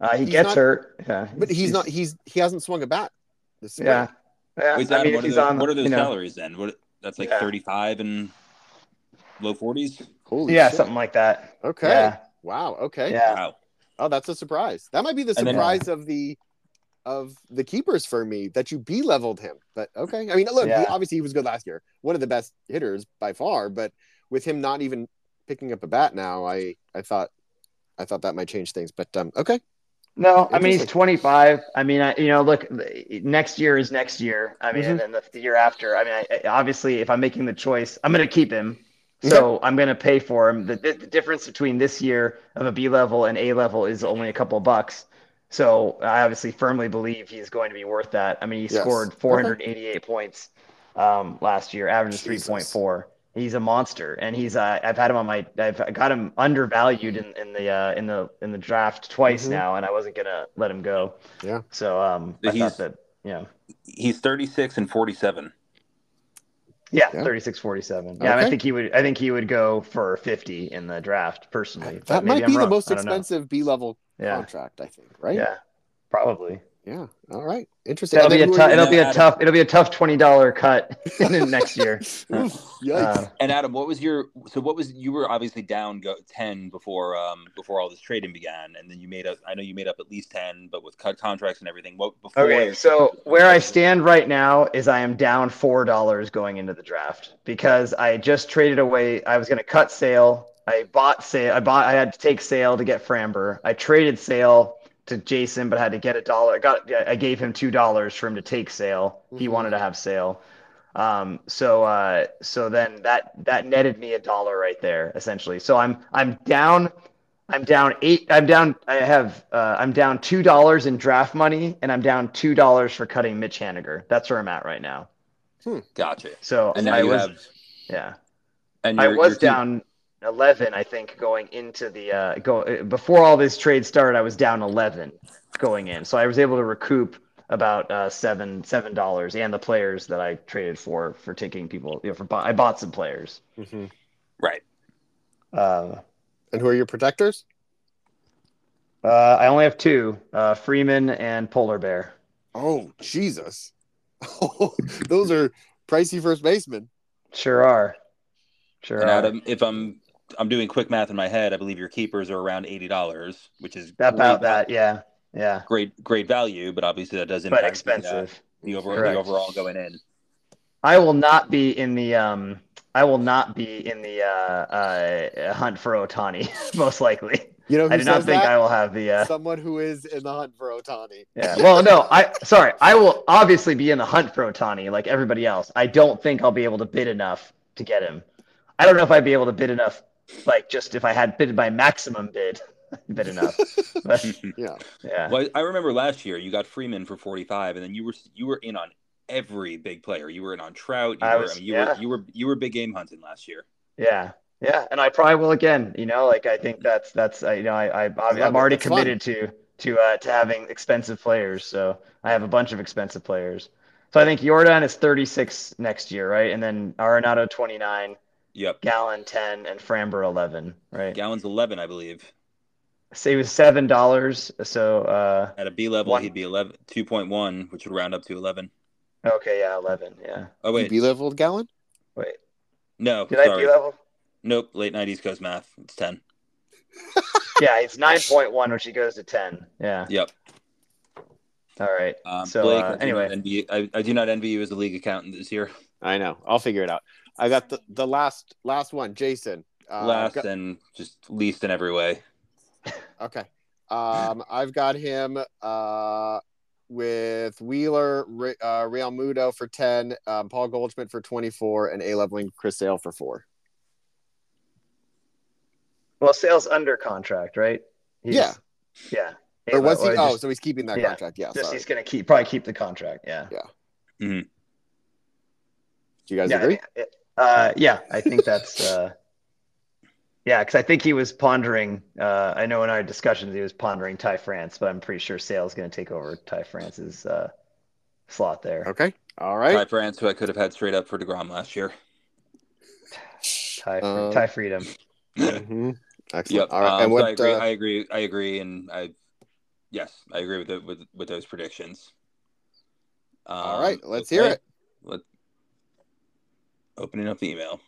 uh, he he's gets not, hurt. Yeah. But he's, he's, not he's he hasn't swung a bat. Yeah. Yeah, Wait, I mean, what, are the, on, what are those salaries know, then? What that's like yeah. 35 and low 40s. Holy yeah, shit. something like that. Okay. Yeah. Wow. Okay. Yeah. Wow. Oh, that's a surprise. That might be the surprise then, of the of the keepers for me that you B leveled him. But okay. I mean, look, yeah. he, obviously he was good last year. One of the best hitters by far, but with him not even picking up a bat now, I I thought I thought that might change things. But um okay. No, I mean he's 25. I mean, I, you know, look, next year is next year. I mean, mm-hmm. and then the, year after. I mean, I, obviously, if I'm making the choice, I'm going to keep him. So I'm going to pay for him. The, the, difference between this year of a B level and A level is only a couple of bucks. So I obviously firmly believe he's going to be worth that. I mean, he yes. scored 488 okay. points um, last year, averages 3.4 he's a monster and he's uh, I've had him on my I've got him undervalued in, in the uh, in the in the draft twice mm-hmm. now and I wasn't gonna let him go. Yeah. So um I thought that yeah. He's 36 and 47. Yeah, yeah. 36 47. Yeah, okay. I think he would I think he would go for 50 in the draft personally. That might be the most expensive B level yeah. contract, I think, right? Yeah. Probably. Yeah. All right. Interesting. It'll be a tough. It'll be a tough. It'll be a tough twenty dollar cut next year. uh, and Adam, what was your? So what was you were obviously down go, ten before um before all this trading began, and then you made up. I know you made up at least ten, but with cut contracts and everything. What before? Okay. So where I stand right now is I am down four dollars going into the draft because I just traded away. I was going to cut sale. I bought sale. I bought. I had to take sale to get Framber. I traded sale to Jason, but had to get a dollar. I got I gave him two dollars for him to take sale. Mm-hmm. He wanted to have sale. Um, so uh, so then that that netted me a dollar right there essentially. So I'm I'm down. I'm down eight. I'm down. I have. Uh, I'm down two dollars in draft money, and I'm down two dollars for cutting Mitch Haniger. That's where I'm at right now. Hmm. Gotcha. So and I was. Have... Yeah. And I was down. 11, I think, going into the uh, go before all this trade started. I was down 11 going in, so I was able to recoup about uh, seven seven dollars and the players that I traded for for taking people. You know, for I bought some players. Mm-hmm. Right. Uh, and who are your protectors? Uh, I only have two: uh, Freeman and Polar Bear. Oh Jesus! those are pricey first basemen. Sure are. Sure. And Adam, if I'm I'm doing quick math in my head. I believe your keepers are around eighty dollars, which is about that. Yeah, yeah. Great, great value, but obviously that does impact but expensive. The, uh, the overall, the overall going in. I will not be in the um. I will not be in the uh, uh, hunt for Ohtani most likely. You know, I do not think that? I will have the uh... someone who is in the hunt for Ohtani. Yeah. Well, no, I sorry. I will obviously be in the hunt for Ohtani like everybody else. I don't think I'll be able to bid enough to get him. I don't know if I'd be able to bid enough like just if I had bid my maximum bid, bid enough. But, yeah, yeah. Well, I remember last year you got Freeman for forty five, and then you were you were in on every big player. You were in on Trout. You I were, was, I mean, you yeah. were you were you were big game hunting last year. Yeah, yeah, and I probably will again. You know, like I think that's that's uh, you know I, I I'm already committed fun. to to uh, to having expensive players. So I have a bunch of expensive players. So I think Yordan is 36 next year, right? And then Arenado 29. Yep. Gallen 10 and Framber 11, right? Gallen's 11, I believe. Say he was seven dollars. So uh, at a B level, one... he'd be 11, 2.1, which would round up to 11. Okay, yeah, 11, yeah. Oh wait, B level Gallen? Wait, no, did sorry. I B level? Nope, late 90s goes math. It's 10. yeah, it's 9.1, which he goes to 10. Yeah. Yep. All right. Um, so Blake, uh, anyway, envy, I, I do not envy you as a league accountant this year. I know. I'll figure it out. I got the, the last last one, Jason. Uh, last got... and just least in every way. Okay. Um, I've got him uh, with Wheeler, uh, Realmuto for 10, um, Paul Goldschmidt for 24, and A leveling Chris Sale for four. Well, Sale's under contract, right? He's, yeah. Yeah. Or was he? oh, so he's keeping that yeah, contract. Yeah. Just he's going to keep probably keep the contract. Yeah. Yeah. Mm-hmm. Do you guys yeah, agree? Uh, yeah, I think that's. Uh, yeah, because I think he was pondering. Uh, I know in our discussions he was pondering Ty France, but I'm pretty sure Sale's going to take over Ty France's uh, slot there. Okay, all right. Ty France, who I could have had straight up for Degrom last year. Ty, um, Ty Freedom. mm-hmm. Excellent. Yep. All right. Um, and what, so I agree. Uh, I agree. I agree, and I, yes, I agree with the, with with those predictions. Um, all right, let's okay. hear it. Let opening up the email.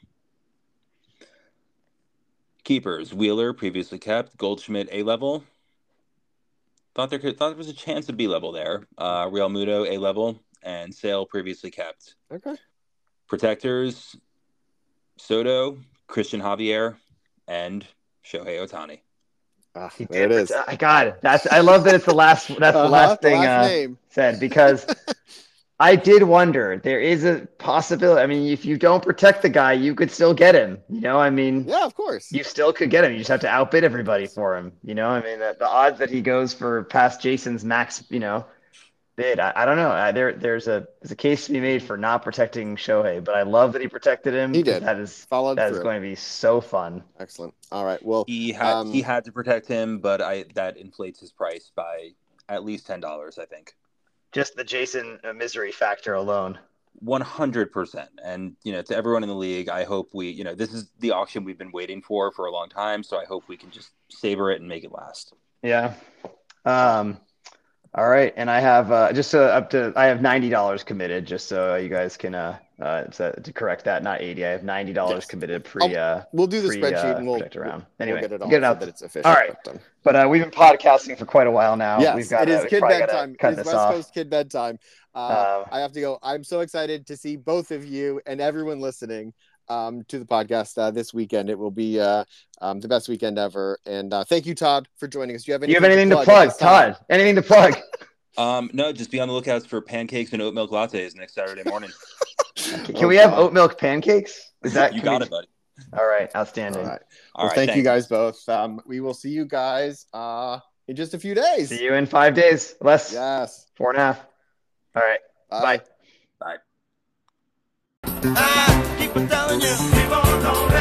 Keepers: Wheeler previously kept, Goldschmidt A level. Thought there could thought there was a chance of B level there. Uh, Realmuto A level and Sale previously kept. Okay. Protectors: Soto, Cristian Javier, and Shohei Ohtani. Ah, there it is. God, that's I love that it's the last. That's uh-huh, the last thing the last uh, said because I did wonder. There is a possibility. I mean, if you don't protect the guy, you could still get him. You know, I mean, yeah, of course, you still could get him. You just have to outbid everybody for him. You know, I mean, the, the odds that he goes for past Jason's max, you know, bid. I, I don't know. I, there, there's a there's a case to be made for not protecting Shohei, but I love that he protected him. He did. That is followed. That through. is going to be so fun. Excellent. All right. Well, he had um, he had to protect him, but I that inflates his price by at least ten dollars. I think just the Jason uh, misery factor alone. 100% and you know to everyone in the league i hope we you know this is the auction we've been waiting for for a long time. So i hope we can just savor it and make it last. Yeah. Um all right. And i have uh just uh, up to i have $90 committed just so you guys can uh uh, to, to correct that, not 80. I have $90 yes. committed pre. Uh, we'll do the pre, spreadsheet uh, and we'll, get around. Anyway, we'll get it, all get it out. So that it's official. All right. But, but uh, we've been podcasting for quite a while now. Yes, we've got, it is kid bedtime. It is West off. Coast kid bedtime. Uh, um, I have to go. I'm so excited to see both of you and everyone listening um, to the podcast uh, this weekend. It will be uh, um, the best weekend ever. And uh, thank you, Todd, for joining us. Do you have anything, you have anything to plug, to plug Todd? Anything to plug? Um, no, just be on the lookout for pancakes and oat milk lattes next Saturday morning. Can oh, we have oat milk pancakes? Is that you got we... it, buddy? All right, outstanding. All right. All well, right, thank thanks. you guys both. Um, we will see you guys uh, in just a few days. See you in five days. Less. Yes. Four and a half. All right. Bye. Bye. Bye.